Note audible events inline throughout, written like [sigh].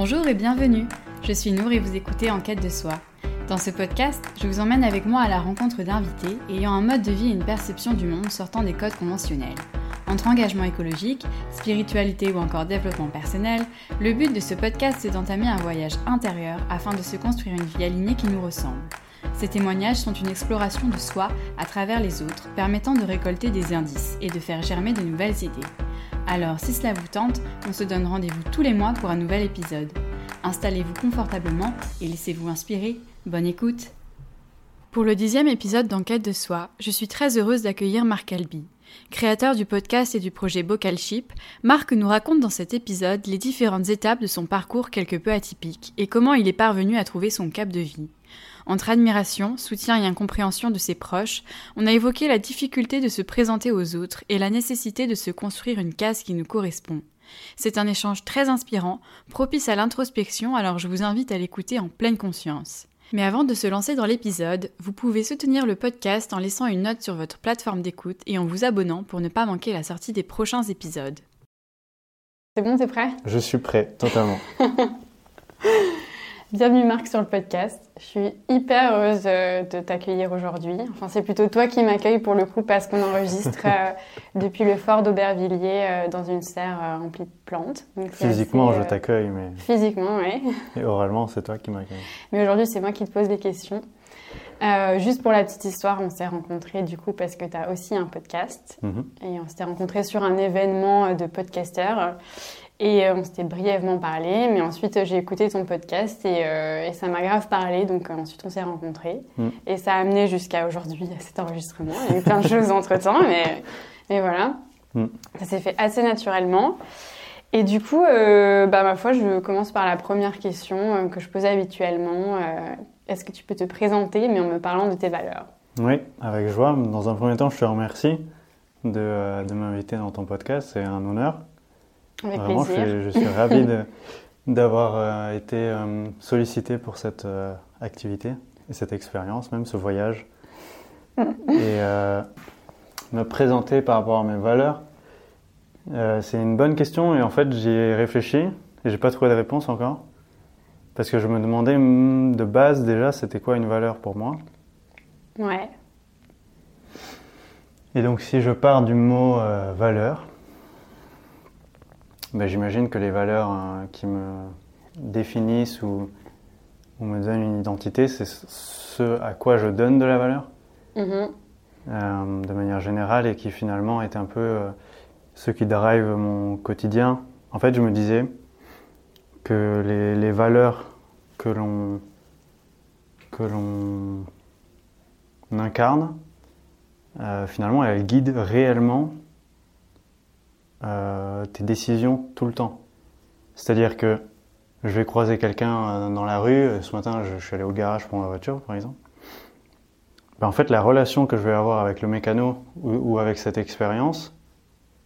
Bonjour et bienvenue. Je suis Nour et vous écoutez En quête de soi. Dans ce podcast, je vous emmène avec moi à la rencontre d'invités ayant un mode de vie et une perception du monde sortant des codes conventionnels. Entre engagement écologique, spiritualité ou encore développement personnel, le but de ce podcast est d'entamer un voyage intérieur afin de se construire une vie alignée qui nous ressemble. Ces témoignages sont une exploration de soi à travers les autres, permettant de récolter des indices et de faire germer de nouvelles idées. Alors, si cela vous tente, on se donne rendez-vous tous les mois pour un nouvel épisode. Installez-vous confortablement et laissez-vous inspirer. Bonne écoute Pour le dixième épisode d'Enquête de soi, je suis très heureuse d'accueillir Marc Albi. Créateur du podcast et du projet Bocal Ship, Marc nous raconte dans cet épisode les différentes étapes de son parcours quelque peu atypique et comment il est parvenu à trouver son cap de vie. Entre admiration, soutien et incompréhension de ses proches, on a évoqué la difficulté de se présenter aux autres et la nécessité de se construire une case qui nous correspond. C'est un échange très inspirant, propice à l'introspection, alors je vous invite à l'écouter en pleine conscience. Mais avant de se lancer dans l'épisode, vous pouvez soutenir le podcast en laissant une note sur votre plateforme d'écoute et en vous abonnant pour ne pas manquer la sortie des prochains épisodes. C'est bon, t'es prêt? Je suis prêt, totalement. [laughs] Bienvenue Marc sur le podcast. Je suis hyper heureuse euh, de t'accueillir aujourd'hui. Enfin, c'est plutôt toi qui m'accueilles pour le coup parce qu'on enregistre [laughs] euh, depuis le fort d'Aubervilliers euh, dans une serre remplie de plantes. Physiquement, je t'accueille, mais. Physiquement, oui. Et oralement, c'est toi qui m'accueilles. Mais aujourd'hui, c'est moi qui te pose les questions. juste pour la petite histoire, on s'est rencontrés du coup parce que tu as aussi un podcast. Mhm. Et on s'était rencontrés sur un événement de podcasters. Et euh, on s'était brièvement parlé, mais ensuite j'ai écouté ton podcast et, euh, ça m'a grave parlé, donc euh, ensuite on s'est rencontrés. Mm. Et ça a amené jusqu'à aujourd'hui à cet enregistrement. Il y a eu plein de [laughs] choses entre temps, mais, mais voilà. Mm. Ça s'est fait assez naturellement. Et du coup, bah, ma foi, je commence par la première question que je pose habituellement. Est-ce que tu peux te présenter, mais en me parlant de tes valeurs? Oui, avec joie. Dans un premier temps, je te remercie de, de m'inviter dans ton podcast. C'est un honneur. Vraiment, Je, suis, ravi [laughs] d'avoir euh, été euh, sollicité pour cette euh, activité et cette expérience, même ce voyage. [laughs] et me présenter par rapport à mes valeurs, c'est une bonne question et en fait j'y ai réfléchi et j'ai pas trouvé de réponse encore. Parce que je me demandais hmm, de base déjà c'était quoi une valeur pour moi? Ouais. Et donc si je pars du mot valeur, ben, J'imagine que les valeurs hein, qui me définissent ou, me donnent une identité, c'est ce à quoi je donne de la valeur, mm-hmm. euh, de manière générale, et qui finalement est un peu euh, ce qui drive mon quotidien. En fait, je me disais que les, valeurs que l'on que l'on incarne, euh, finalement, elles guident réellement euh, tes décisions tout le temps. C'est-à-dire que je vais croiser quelqu'un euh, dans la rue, ce matin je, suis allé au garage pour ma voiture par exemple. Ben, en fait, la relation que je vais avoir avec le mécano ou, avec cette expérience,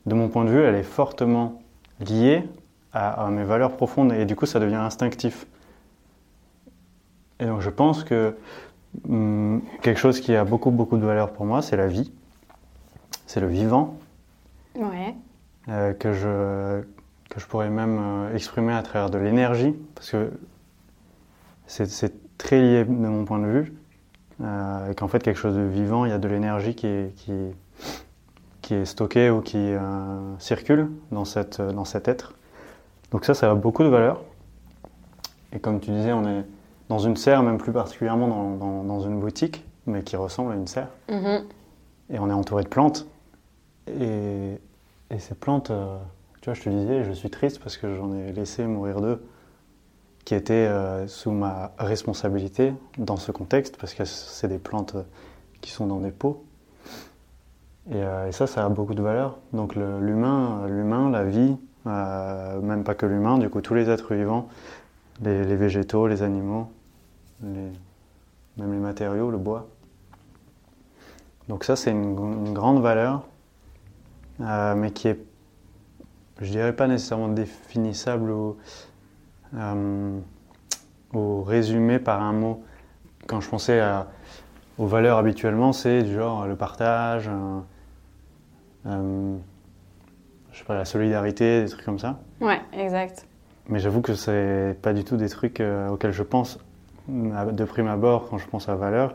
de mon point de vue, elle est fortement liée à, mes valeurs profondes et du coup ça devient instinctif. Et donc je pense que hum, quelque chose qui a beaucoup beaucoup de valeur pour moi, c'est la vie, c'est le vivant. Ouais. Euh, que, je, que je pourrais même euh, exprimer à travers de l'énergie, parce que c'est très lié de mon point de vue, euh, et qu'en fait quelque chose de vivant, il y a de l'énergie qui est, qui, qui est stockée ou qui circule dans, cette, dans cet être. Donc ça, ça a beaucoup de valeur. Et comme tu disais, on est dans une serre, même plus particulièrement dans, dans, une boutique, mais qui ressemble à une serre. Mm-hmm. Et on est entouré de plantes. Et et ces plantes, euh, tu vois, je te disais, je suis triste parce que j'en ai laissé mourir deux, qui étaient euh, sous ma responsabilité dans ce contexte, parce que c'est des plantes qui sont dans des pots. Euh, et, ça, ça a beaucoup de valeur. Donc l'humain, l'humain, la vie, même pas que l'humain, du coup tous les êtres vivants, les, végétaux, les animaux, même les matériaux, le bois. Donc ça, c'est une, grande valeur euh, mais qui est, je dirais pas nécessairement définissable ou, euh, résumé par un mot. Quand je pensais aux valeurs habituellement, c'est du genre le partage, euh, je sais pas, la solidarité, des trucs comme ça. Ouais, exact. mais j'avoue que c'est pas du tout des trucs auxquels je pense de prime abord quand je pense à valeur.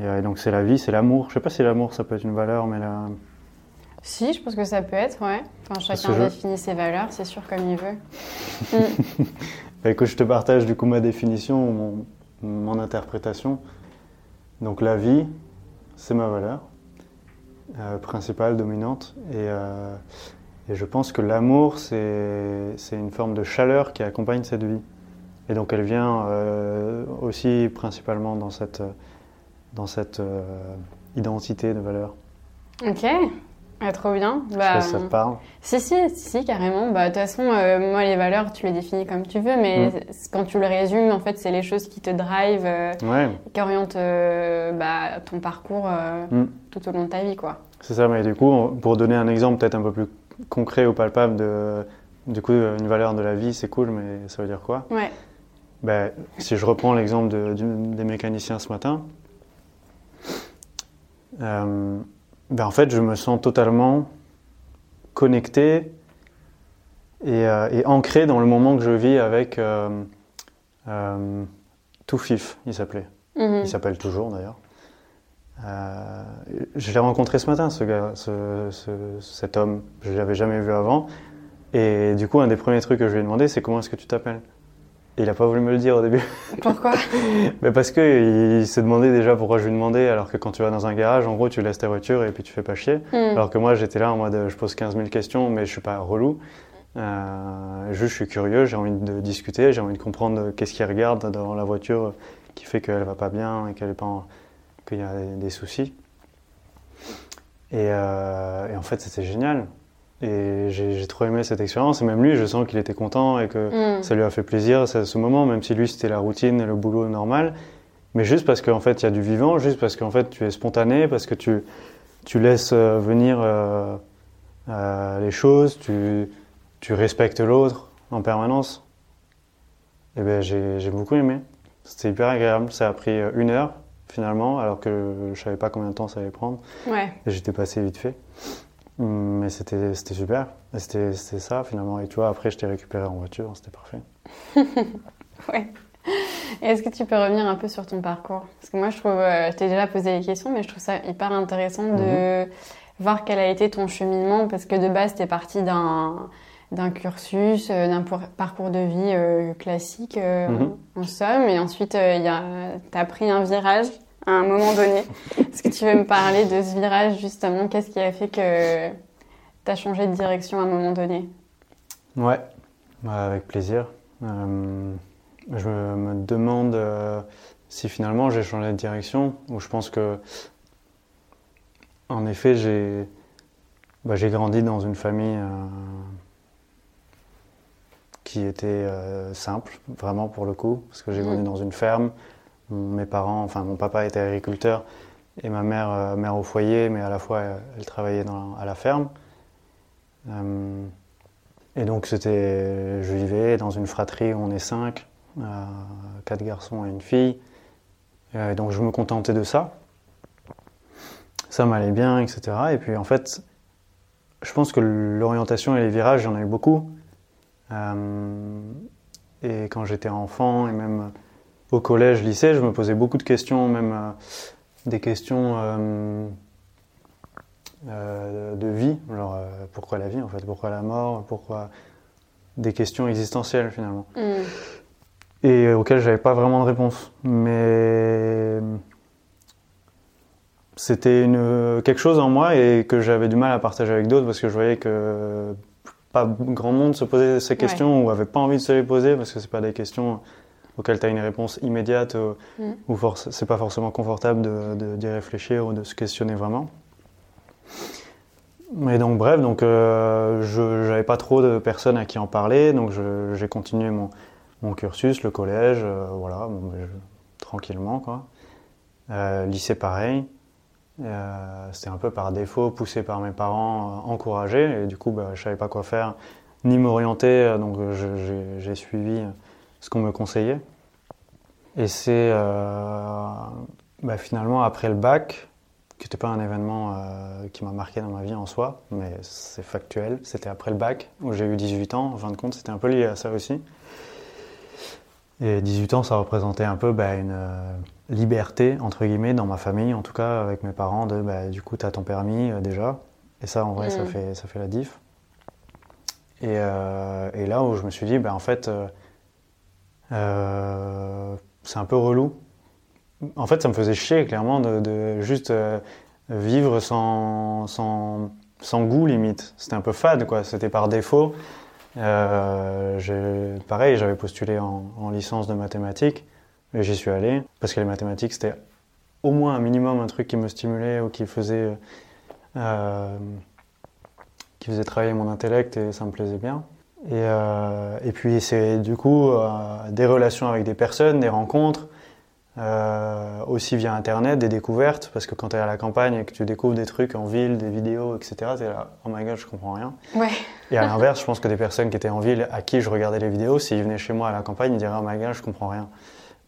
Et, donc c'est la vie, c'est l'amour. Je sais pas si l'amour ça peut être une valeur, mais la... Si, je pense que ça peut être, ouais. Enfin, chacun définit ses valeurs, c'est sûr, comme il veut. [laughs] mm. bah, écoute, je te partage du coup ma définition, mon, mon interprétation. Donc la vie, c'est ma valeur euh, principale, dominante. Et, euh, et, je pense que l'amour, c'est une forme de chaleur qui accompagne cette vie. Et donc elle vient euh, aussi principalement dans cette, dans cette identité de valeur. Ok. Ah, trop bien. Bah, ça te parle Si, si, si, carrément. Bah, de toute façon, euh, moi, les valeurs, tu les définis comme tu veux, mais mm. quand tu le résumes, en fait, c'est les choses qui te drive, euh, qui orientent euh, bah, ton parcours mm. tout au long de ta vie, quoi. C'est ça, mais du coup, pour donner un exemple peut-être un peu plus concret ou palpable de, du coup, une valeur de la vie, c'est cool, mais ça veut dire quoi? Ouais. Ben, si je reprends l'exemple de, des mécaniciens ce matin, ben en fait, je me sens totalement connecté et, euh, ancré dans le moment que je vis avec euh, euh Toufif, il s'appelait. Mhm. Il s'appelle toujours d'ailleurs. Euh, je l'ai rencontré ce matin, ce gars, ce, cet homme. Je ne l'avais jamais vu avant. Et du coup, un des premiers trucs que je lui ai demandé, c'est comment est-ce que tu t'appelles? Il n'a pas voulu me le dire au début. Pourquoi [laughs] Mais Parce qu'il s'est demandé déjà pourquoi je lui demandais, alors que quand tu vas dans un garage, en gros, tu laisses ta voiture et puis tu fais pas chier. Hmm. Alors que moi, j'étais là en mode, je pose 15 000 questions, mais je suis pas relou. Euh, juste, je suis curieux, j'ai envie de discuter, j'ai envie de comprendre qu'est-ce qu'il regarde dans la voiture qui fait qu'elle va pas bien et qu'elle est pas qu'il y a des, soucis. Et, euh, et en fait, c'était génial. Et j'ai trop aimé cette expérience. Et même lui, je sens qu'il était content et que mm. ça lui a fait plaisir à ce moment, même si lui, c'était la routine et le boulot normal. Mais juste parce qu'en fait, il y a du vivant, juste parce qu'en fait, tu es spontané, parce que tu, tu laisses euh, venir euh, euh, les choses, tu, tu respectes l'autre en permanence. Et ben, j'ai beaucoup aimé. C'était hyper agréable. Ça a pris une heure, finalement, alors que je savais pas combien de temps ça allait prendre. Ouais. Et j'étais passé vite fait. Mais c'était super. C'était ça finalement. Et tu vois, après, je t'ai récupéré en voiture, c'était parfait. [laughs] ouais. Est-ce que tu peux revenir un peu sur ton parcours? Parce que moi, je trouve, euh, je t'ai déjà posé des questions, mais je trouve ça hyper intéressant de mhm. voir quel a été ton cheminement. Parce que de base, tu es parti d'un d'un cursus, euh, d'un parcours de vie euh, classique, mhm. en somme. Et ensuite, tu as pris un virage à un moment donné. Est-ce que tu veux me parler de ce virage justement? Qu'est-ce qui a fait que tu as changé de direction à un moment donné? Ouais, bah, avec plaisir. Euh, je me demande euh, si finalement j'ai changé de direction ou je pense que en effet j'ai bah, grandi dans une famille euh, qui était simple, vraiment pour le coup, parce que j'ai grandi mmh. dans une ferme mes parents, enfin mon papa était agriculteur et ma mère euh, mère au foyer, mais à la fois elle, travaillait à la ferme. Euh, et donc c'était, je vivais dans une fratrie où on est cinq, euh, quatre garçons et une fille. Et donc je me contentais de ça. Ça m'allait bien, etc. Et puis en fait, je pense que l'orientation et les virages, j'en ai eu beaucoup. et quand j'étais enfant et même au collège, lycée, je me posais beaucoup de questions, même euh, des questions euh, euh, de vie, genre pourquoi la vie en fait, pourquoi la mort, pourquoi des questions existentielles finalement, mm. et auxquelles j'avais pas vraiment de réponse. Mais c'était une, quelque chose en moi et que j'avais du mal à partager avec d'autres parce que je voyais que pas grand monde se posait ces questions ou avait pas envie de se les poser parce que c'est pas des questions auquel tu as une réponse immédiate euh, mm. ou, c'est pas forcément confortable d'y réfléchir ou de se questionner vraiment. Mais donc bref, donc euh, je j'avais pas trop de personnes à qui en parler, donc j'ai continué mon, mon, cursus, le collège, euh, voilà, tranquillement quoi. lycée pareil. C'était un peu par défaut, poussé par mes parents, encouragé, et du coup bah, je savais pas quoi faire, ni m'orienter, donc j'ai suivi ce qu'on me conseillait. Et c'est euh, bah, finalement après le bac qui n'était pas un événement euh, qui m'a marqué dans ma vie en soi, mais c'est factuel. C'était après le bac, où j'ai eu 18 ans. En fin de compte, c'était un peu lié à ça aussi. Et 18 ans, ça représentait un peu bah, une euh, liberté, entre guillemets, dans ma famille, en tout cas avec mes parents, de bah, du coup, tu as ton permis euh, déjà. Et ça, en vrai, ça, Mm. fait, ça fait la diff. Et, et là où je me suis dit, bah, en fait, euh, c'est un peu relou. En fait, ça me faisait chier, clairement, de, juste euh, vivre sans, sans, sans goût, limite. C'était un peu fade, quoi. C'était par défaut. Euh, pareil, j'avais postulé en, en licence de mathématiques, et j'y suis allé, parce que les mathématiques, c'était au moins un minimum un truc qui me stimulait ou qui faisait, qui faisait travailler mon intellect, et ça me plaisait bien. Et, euh, et puis, c'est du coup euh, des relations avec des personnes, des rencontres, euh, aussi via Internet, des découvertes, parce que quand tu es à la campagne et que tu découvres des trucs en ville, des vidéos, etc., tu es là, oh my god, je comprends rien. Ouais. Et à l'inverse, je pense que des personnes qui étaient en ville, à qui je regardais les vidéos, s'ils venaient chez moi à la campagne, ils diraient Oh my god, je comprends rien.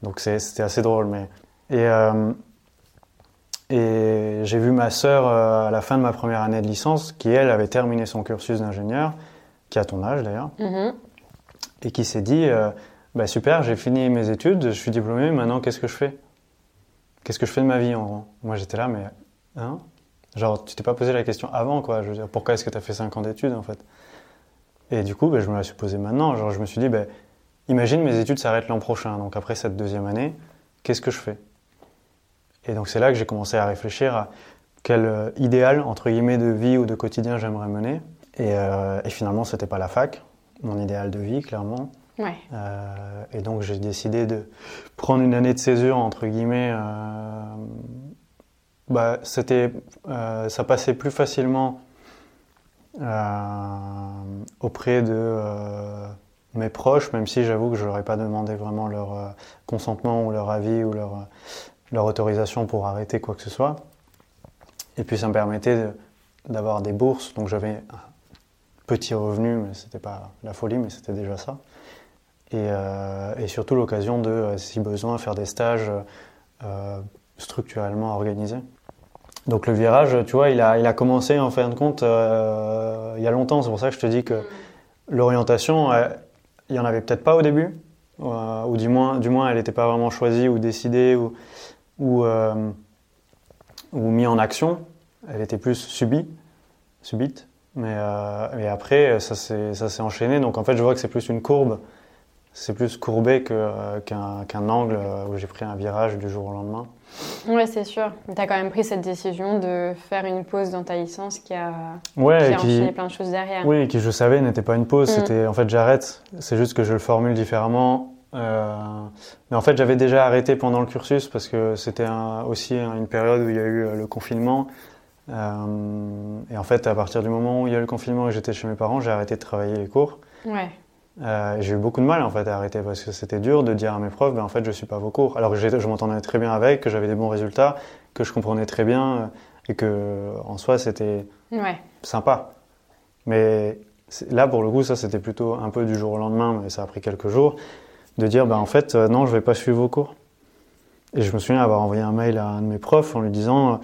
Donc c'était assez drôle. Mais... Et, et j'ai vu ma sœur à la fin de ma première année de licence, qui elle avait terminé son cursus d'ingénieur, qui a ton âge d'ailleurs, Mhm. et qui s'est dit euh, bah, Super, j'ai fini mes études, je suis diplômé, maintenant qu'est-ce que je fais? Qu'est-ce que je fais de ma vie en gros? Moi j'étais là, mais hein? Genre, tu t'es pas posé la question avant, quoi. Je veux dire, pourquoi est-ce que tu as fait 5 ans d'études, en fait? Et du coup, ben, je me la suis posée maintenant. Genre, je me suis dit, ben, imagine mes études s'arrêtent l'an prochain, donc après cette deuxième année, qu'est-ce que je fais? Et donc, c'est là que j'ai commencé à réfléchir à quel euh, idéal, entre guillemets, de vie ou de quotidien j'aimerais mener. Et, euh, et finalement, c'était pas la fac, mon idéal de vie, clairement. Ouais. Euh, et donc j'ai décidé de prendre une année de césure entre guillemets. euh, bah, c'était, ça passait plus facilement auprès de mes proches, même si j'avoue que je leur ai pas demandé vraiment leur euh, consentement ou leur avis ou leur, euh, leur autorisation pour arrêter quoi que ce soit. Et puis ça me permettait de- d'avoir des bourses, donc j'avais un petit revenu, mais c'était pas la folie, mais c'était déjà ça. Et, euh, et surtout l'occasion de, euh, si besoin, faire des stages euh, structurellement organisés. Donc le virage, tu vois, il a, il a commencé en fin de compte euh, il y a longtemps. C'est pour ça que je te dis que l'orientation, euh, il n'y en avait peut-être pas au début, ou du moins, du moins elle n'était pas vraiment choisie ou décidée ou, ou, ou mise en action. Elle était plus subie, subite. Mais, euh, mais après, ça s'est enchaîné. Donc en fait, je vois que c'est plus une courbe. C'est plus courbé euh, qu'un angle euh, où j'ai pris un virage du jour au lendemain. Ouais, c'est sûr. Tu as quand même pris cette décision de faire une pause dans ta licence qui a, Ouais, qui a qui, enchaîné plein de choses derrière. oui, qui je savais n'était pas une pause. Mm. C'était en fait j'arrête. C'est juste que je le formule différemment. Euh, mais en fait, j'avais déjà arrêté pendant le cursus parce que c'était un- aussi un- une période où il y a eu le confinement. Euh, et en fait, à partir du moment où il y a eu le confinement et j'étais chez mes parents, j'ai arrêté de travailler les cours. Ouais. Euh, j'ai eu beaucoup de mal en fait à arrêter parce que c'était dur de dire à mes profs, ben, en fait je suis pas à vos cours. Alors que je m'entendais très bien avec, que j'avais des bons résultats, que je comprenais très bien euh, et que en soi c'était Ouais. sympa. Mais là pour le coup ça c'était plutôt un peu du jour au lendemain, mais ça a pris quelques jours, de dire ben en fait euh, non je vais pas suivre vos cours. Et je me souviens avoir envoyé un mail à un de mes profs en lui disant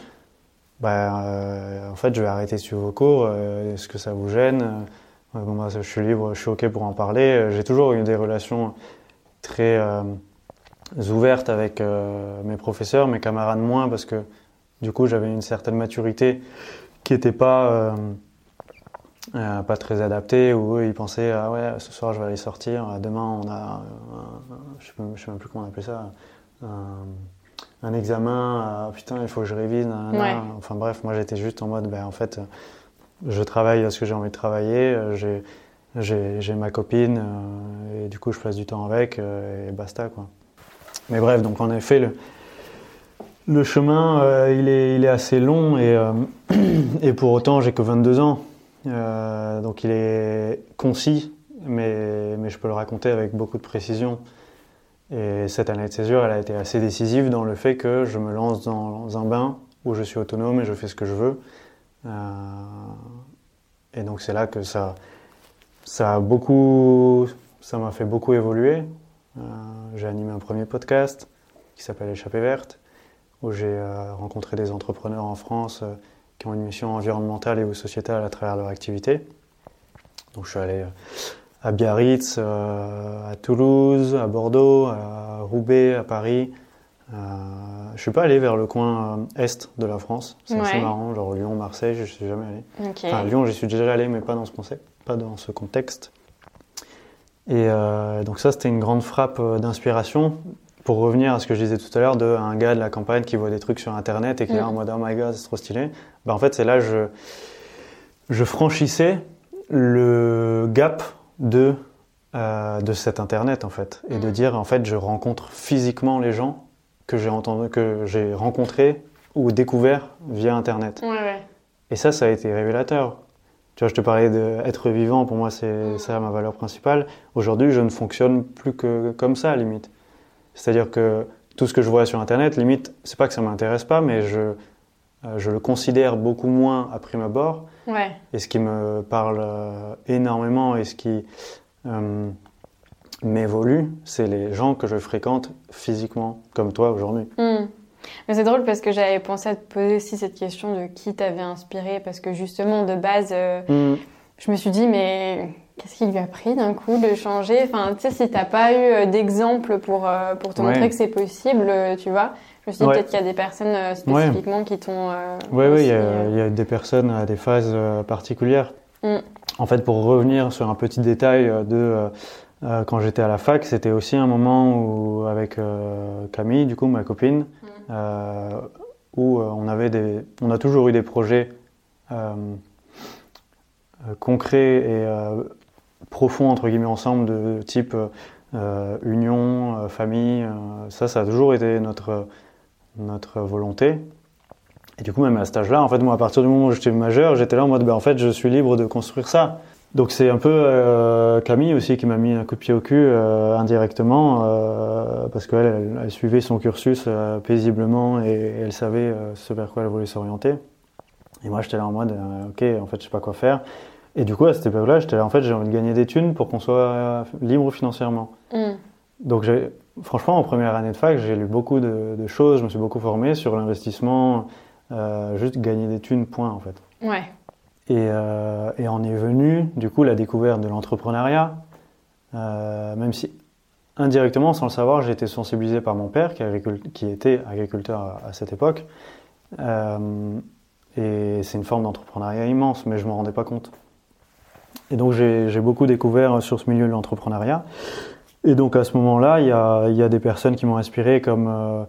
ben, euh, en fait je vais arrêter suivre vos cours, euh, est-ce que ça vous gêne? Ouais, bon, bah, je suis libre, je suis OK pour en parler. Euh, J'ai toujours eu des relations très euh, ouvertes avec euh, mes professeurs, mes camarades moins, parce que du coup j'avais une certaine maturité qui n'était pas, euh, euh, pas très adaptée, où eux ils pensaient Ah ouais, ce soir je vais aller sortir, euh, demain on a, un- un- je sais même- plus comment on appelait ça, un examen, ah, putain il faut que je révise. Ouais. enfin bref, moi j'étais juste en mode ben, en fait je travaille ce que j'ai envie de travailler, euh, j'ai, ma copine, euh, et du coup je passe du temps avec, euh, et basta quoi. Mais bref, donc en effet, le, le chemin euh, il, est, il est assez long, et, euh, [clears throat] et pour autant j'ai que 22 ans. Euh, donc il est concis, mais, mais je peux le raconter avec beaucoup de précision. Et cette année de césure, elle a été assez décisive dans le fait que je me lance dans un bain où je suis autonome et je fais ce que je veux. Euh, et donc c'est là que ça, ça a beaucoup, ça m'a fait beaucoup évoluer. Euh, j'ai animé un premier podcast qui s'appelle Échappée verte, où j'ai rencontré des entrepreneurs en France qui ont une mission environnementale et ou sociétale à travers leur activité. Donc je suis allé à Biarritz, à Toulouse, à Bordeaux, à Roubaix, à Paris, euh, je suis pas allé vers le coin euh, est de la France. C'est assez marrant, genre Lyon, Marseille, je suis jamais allé. Enfin, Lyon, j'y suis déjà allé, mais pas dans ce concept, pas dans ce contexte. Et euh, donc ça, c'était une grande frappe d'inspiration. Pour revenir à ce que je disais tout à l'heure, d'un gars de la campagne qui voit des trucs sur Internet et qui est en mode oh my god, c'est trop stylé. Bah, en fait, c'est là je je franchissais le gap de de cet Internet en fait et de mm. dire en fait je rencontre physiquement les gens que j'ai entendu, que j'ai rencontré ou découvert via Internet. Et ça, ça a été révélateur. Tu vois, je te parlais d'être vivant, pour moi, c'est mm. ça ma valeur principale. Aujourd'hui, je ne fonctionne plus que comme ça, limite. C'est-à-dire que tout ce que je vois sur Internet, limite, c'est pas que ça m'intéresse pas, mais je, euh, je le considère beaucoup moins à prime abord. Ouais. Et ce qui me parle euh, énormément et ce qui euh, m'évolue, c'est les gens que je fréquente physiquement, comme toi aujourd'hui. Hmm. Mais c'est drôle parce que j'avais pensé à te poser aussi cette question de qui t'avait inspiré, parce que justement, de base, euh, hmm. je me suis dit, mais qu'est-ce qui lui a pris d'un coup de changer? Enfin, tu sais, si t'as pas eu euh, d'exemple pour, euh, pour te montrer que c'est possible, tu vois, je me suis dit peut-être qu'il y a des personnes spécifiquement qui t'ont. oui, oui, il y, a des personnes à des phases particulières. Hmm. En fait, pour revenir sur un petit détail de euh, quand j'étais à la fac, c'était aussi un moment où, avec euh, Camille, du coup, ma copine, mm. euh, où on avait des, on a toujours eu des projets concrets et profonds entre guillemets ensemble de type union, famille. ça, ça a toujours été notre notre volonté. Et du coup, même à cet âge-là, en fait, moi, à partir du moment où j'étais majeur, j'étais là en mode, ben, en fait, je suis libre de construire ça. Donc c'est un peu euh, Camille aussi qui m'a mis un coup de pied au cul euh, indirectement euh, parce qu'elle elle, suivait son cursus paisiblement et, elle savait ce vers quoi elle voulait s'orienter. Et moi j'étais là en mode ok en fait je sais pas quoi faire. Et du coup à cette époque-là j'étais là en fait j'ai envie de gagner des thunes pour qu'on soit libre financièrement. Mm. Donc j'ai franchement en première année de fac j'ai lu beaucoup de, de, choses, je me suis beaucoup formé sur l'investissement, juste gagner des thunes point en fait. Ouais. Et, euh, et on est venu, du coup, la découverte de l'entrepreneuriat, euh, même si indirectement, sans le savoir, j'ai été sensibilisé par mon père, qui, qui était agriculteur à, cette époque. Euh, et c'est une forme d'entrepreneuriat immense, mais je ne me rendais pas compte. Et donc j'ai beaucoup découvert sur ce milieu de l'entrepreneuriat. Et donc à ce moment-là, il y, y a, des personnes qui m'ont inspiré, comme euh,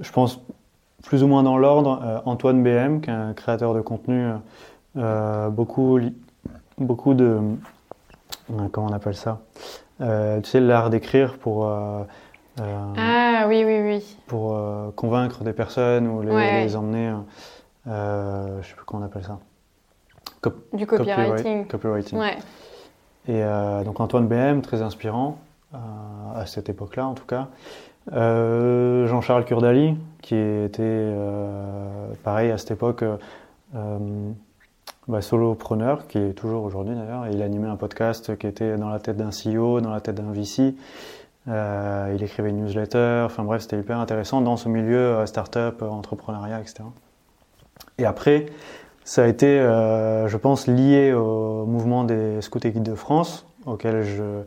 je pense plus ou moins dans l'ordre, euh, Antoine BM, qui est un créateur de contenu euh, beaucoup, beaucoup de. Comment on appelle ça Tu sais, l'art d'écrire pour. ah oui, oui, oui. Pour convaincre des personnes ou les, emmener. je ne sais plus comment on appelle ça. du copywriting. Copywriting. Ouais. Et donc Antoine BM, très inspirant, à cette époque-là en tout cas. Jean-Charles Kurdali, qui était pareil à cette époque bah, solopreneur, qui est toujours aujourd'hui d'ailleurs. Il animait un podcast qui était dans la tête d'un CEO, dans la tête d'un VC. Euh, il écrivait une newsletter. Enfin bref, c'était hyper intéressant dans ce milieu euh, startup, euh, entrepreneuriat, etc. Et après, ça a été, euh, je pense, lié au mouvement des scouts et guides de France, auquel je,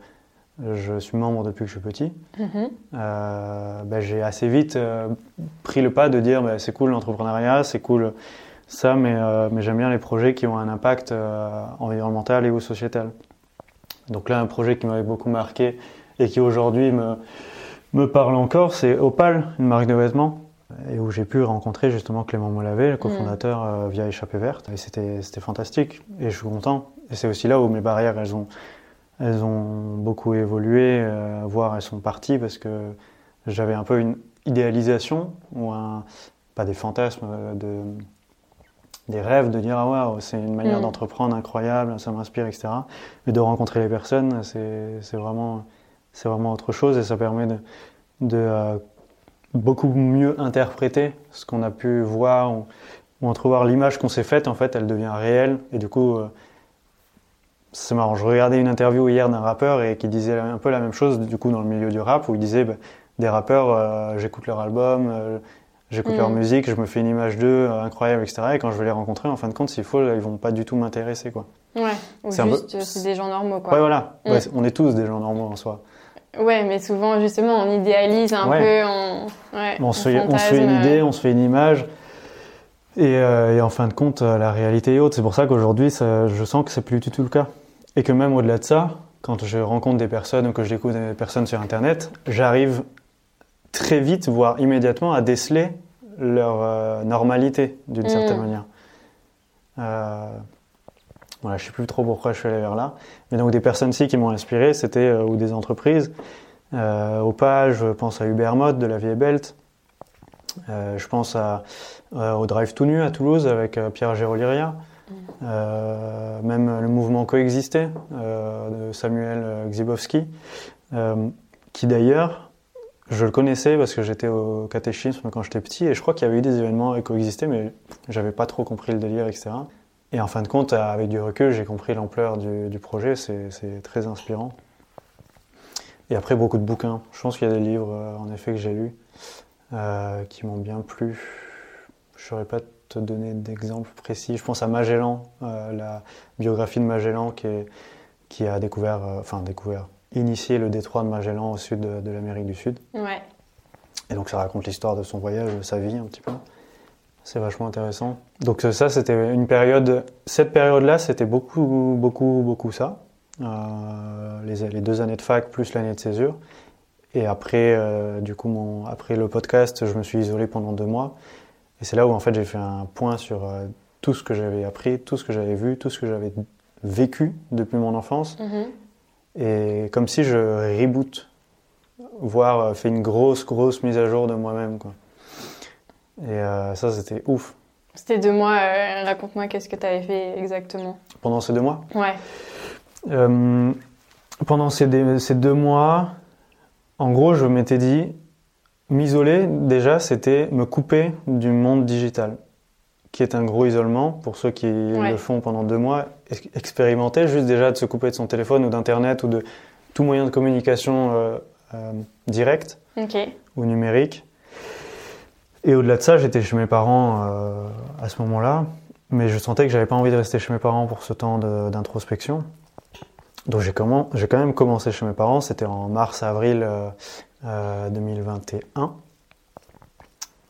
je suis membre depuis que je suis petit. Mm-hmm. euh, bah, j'ai assez vite pris le pas de dire bah, c'est cool l'entrepreneuriat, c'est cool ça, mais, euh, mais j'aime bien les projets qui ont un impact euh, environnemental et ou sociétal. Donc là, un projet qui m'avait beaucoup marqué et qui aujourd'hui me, me parle encore, c'est Opal, une marque de vêtements, et où j'ai pu rencontrer justement Clément Molavé, le cofondateur euh, via Échappée Verte. Et c'était fantastique, et je suis content. Et c'est aussi là où mes barrières, elles ont, elles ont beaucoup évolué, voire elles sont parties, parce que j'avais un peu une idéalisation, ou un, pas des fantasmes de des rêves, de dire ah ouais, c'est une manière mm. d'entreprendre incroyable, ça m'inspire, etc. Mais de rencontrer les personnes, c'est vraiment, vraiment autre chose et ça permet de, de euh, beaucoup mieux interpréter ce qu'on a pu voir ou, entrevoir l'image qu'on s'est faite. En fait, elle devient réelle et du coup, euh, c'est marrant. Je regardais une interview hier d'un rappeur et qui disait un peu la même chose du coup dans le milieu du rap où il disait bah, des rappeurs, euh, j'écoute leur album J'écoute Mm. leur musique, je me fais une image d'eux euh, incroyable, etc. Et quand je vais les rencontrer, en fin de compte, s'il faut, ils vont pas du tout m'intéresser, quoi. Ouais. Ou peu- juste, euh, des gens normaux, quoi. Ouais, voilà. Mm. Ouais, on est tous des gens normaux en soi. Ouais, mais souvent, justement, on idéalise un Ouais. peu, on, ouais, On se, fait, on se fait fantasme, une euh, idée, on se fait une image. Et, euh, et en fin de compte, euh, la réalité est autre. C'est pour ça qu'aujourd'hui, je sens que c'est plus du tout le cas. Et que même au-delà de ça, quand je rencontre des personnes ou que je découvre des personnes sur Internet, j'arrive très vite, voire immédiatement, à déceler leur euh, normalité d'une Mm. certaine manière. Euh, voilà, je sais plus trop pourquoi je suis allé vers là. Mais donc des personnes-ci qui m'ont inspiré, c'était euh, ou des entreprises. Opal, je pense à Ubermode de la Vieille Belt. Je pense à, au Drive tout nu à Toulouse avec Pierre Géroliria. Euh, même le mouvement Coexister euh, de Samuel Gzibowski, euh, qui d'ailleurs, je le connaissais parce que j'étais au catéchisme quand j'étais petit et je crois qu'il y avait eu des événements avec Coexister, mais j'avais pas trop compris le délire, etc. Et en fin de compte, avec du recul, j'ai compris l'ampleur du, projet, c'est très inspirant. Et après, beaucoup de bouquins. Je pense qu'il y a des livres, euh, en effet, que j'ai lus, qui m'ont bien plu. Je ne saurais pas te donner d'exemples précis. Je pense à Magellan, euh, la biographie de Magellan qui, est- qui a découvert, euh, enfin découvert, initié le détroit de Magellan au sud de, de l'Amérique du Sud. Ouais. Et donc ça raconte l'histoire de son voyage, de sa vie un petit peu. C'est vachement intéressant. Donc ça, c'était une période. Cette période-là, c'était beaucoup, beaucoup, beaucoup ça. Euh, les, les deux années de fac plus l'année de césure. Et après, du coup, mon, après le podcast, je me suis isolé pendant deux mois. Et c'est là où en fait j'ai fait un point sur euh, tout ce que j'avais appris, tout ce que j'avais vu, tout ce que j'avais vécu depuis mon enfance. Mhm. Et comme si je reboot, voire euh, fait une grosse, grosse mise à jour de moi-même. Quoi. Et euh, ça, c'était ouf. C'était deux mois, raconte-moi qu'est-ce que tu avais fait exactement. Pendant ces deux mois? Ouais. Pendant ces deux mois, en gros, je m'étais dit, m'isoler, déjà, c'était me couper du monde digital, qui est un gros isolement pour ceux qui Ouais. le font pendant deux mois. Ex- Expérimenter juste déjà de se couper de son téléphone ou d'Internet ou de tout moyen de communication euh, euh, direct. Ou numérique. Et au-delà de ça, j'étais chez mes parents euh, à ce moment-là, mais je sentais que j'avais pas envie de rester chez mes parents pour ce temps d'introspection. Donc j'ai quand même commencé chez mes parents, c'était en mars-avril euh, euh, 2021.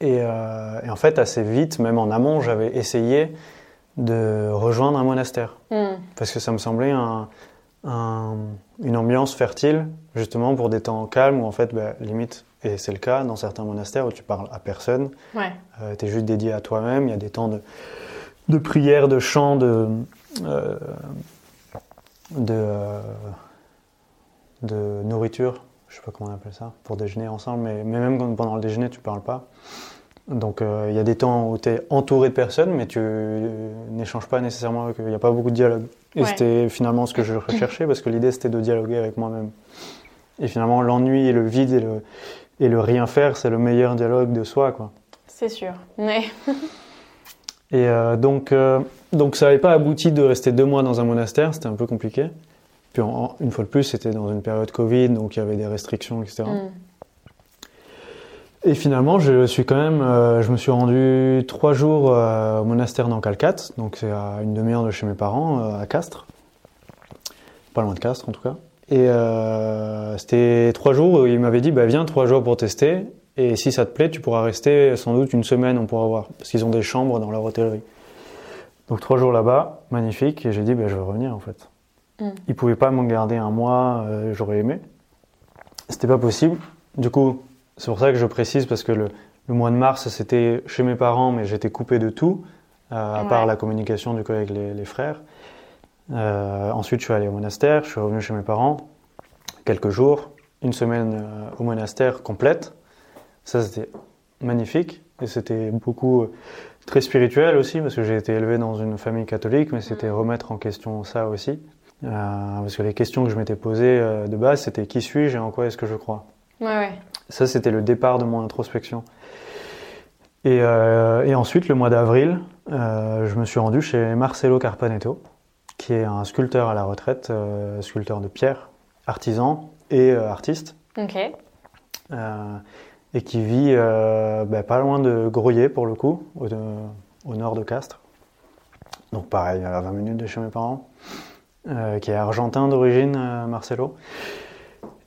Et, euh, et en fait, assez vite, même en amont, j'avais essayé de rejoindre un monastère Hmm. parce que ça me semblait un- un- une ambiance fertile justement pour des temps calmes où en fait bah, limite et c'est le cas dans certains monastères où tu parles à personne Ouais. tu es juste dédié à toi-même il y a des temps de, de prière de chant de euh, de, euh, de nourriture je sais pas comment on appelle ça pour déjeuner ensemble mais, mais même pendant le déjeuner tu parles pas donc euh, il y a des temps où tu es entouré de personnes, mais tu euh, n'échanges pas nécessairement avec eux. Il n'y a pas beaucoup de dialogue. Et Ouais. c'était finalement ce que je recherchais, parce que l'idée c'était de dialoguer avec moi-même. Et finalement, l'ennui et le vide et le, et le rien faire, c'est le meilleur dialogue de soi. Quoi. C'est sûr. Ouais. [laughs] Et euh, donc, donc ça n'avait pas abouti de rester deux mois dans un monastère, c'était un peu compliqué. Puis en- une fois de plus, c'était dans une période Covid, donc il y avait des restrictions, etc. Hmm. Et finalement, je suis quand même, euh, je me suis rendu trois jours euh, au monastère dans Calcate, donc c'est à une demi-heure de chez mes parents, euh, à Castres, pas loin de Castres en tout cas. Et c'était trois jours où il m'avait dit, bah, viens trois jours pour tester, et si ça te plaît, tu pourras rester sans doute une semaine, on pourra voir, parce qu'ils ont des chambres dans leur hôtellerie. Donc trois jours là-bas, magnifique, et j'ai dit, bah, je veux revenir en fait. Mm. Ils pouvaient pas m'en garder un mois, euh, j'aurais aimé. C'était pas possible. Du coup, c'est pour ça que je précise parce que le, le mois de mars, c'était chez mes parents, mais j'étais coupé de tout, euh, à Ouais. part la communication du coup avec les, les frères. Euh, ensuite, je suis allé au monastère, je suis revenu chez mes parents, quelques jours, une semaine au monastère complète. Ça, c'était magnifique et c'était beaucoup très spirituel aussi parce que j'ai été élevé dans une famille catholique, mais c'était remettre en question ça aussi. Euh, parce que les questions que je m'étais posées euh, de base, c'était qui suis-je et en quoi est-ce que je crois. Ouais, ouais. Ça, c'était le départ de mon introspection. Et, euh, et ensuite, le mois d'avril, je me suis rendu chez Marcelo Carpanetto, qui est un sculpteur à la retraite, sculpteur de pierre, artisan et artiste. Ok. Et qui vit bah, pas loin de Groyer pour le coup, au, de- au nord de Castres. Donc pareil, à 20 minutes de chez mes parents, euh, qui est argentin d'origine, euh, Marcelo.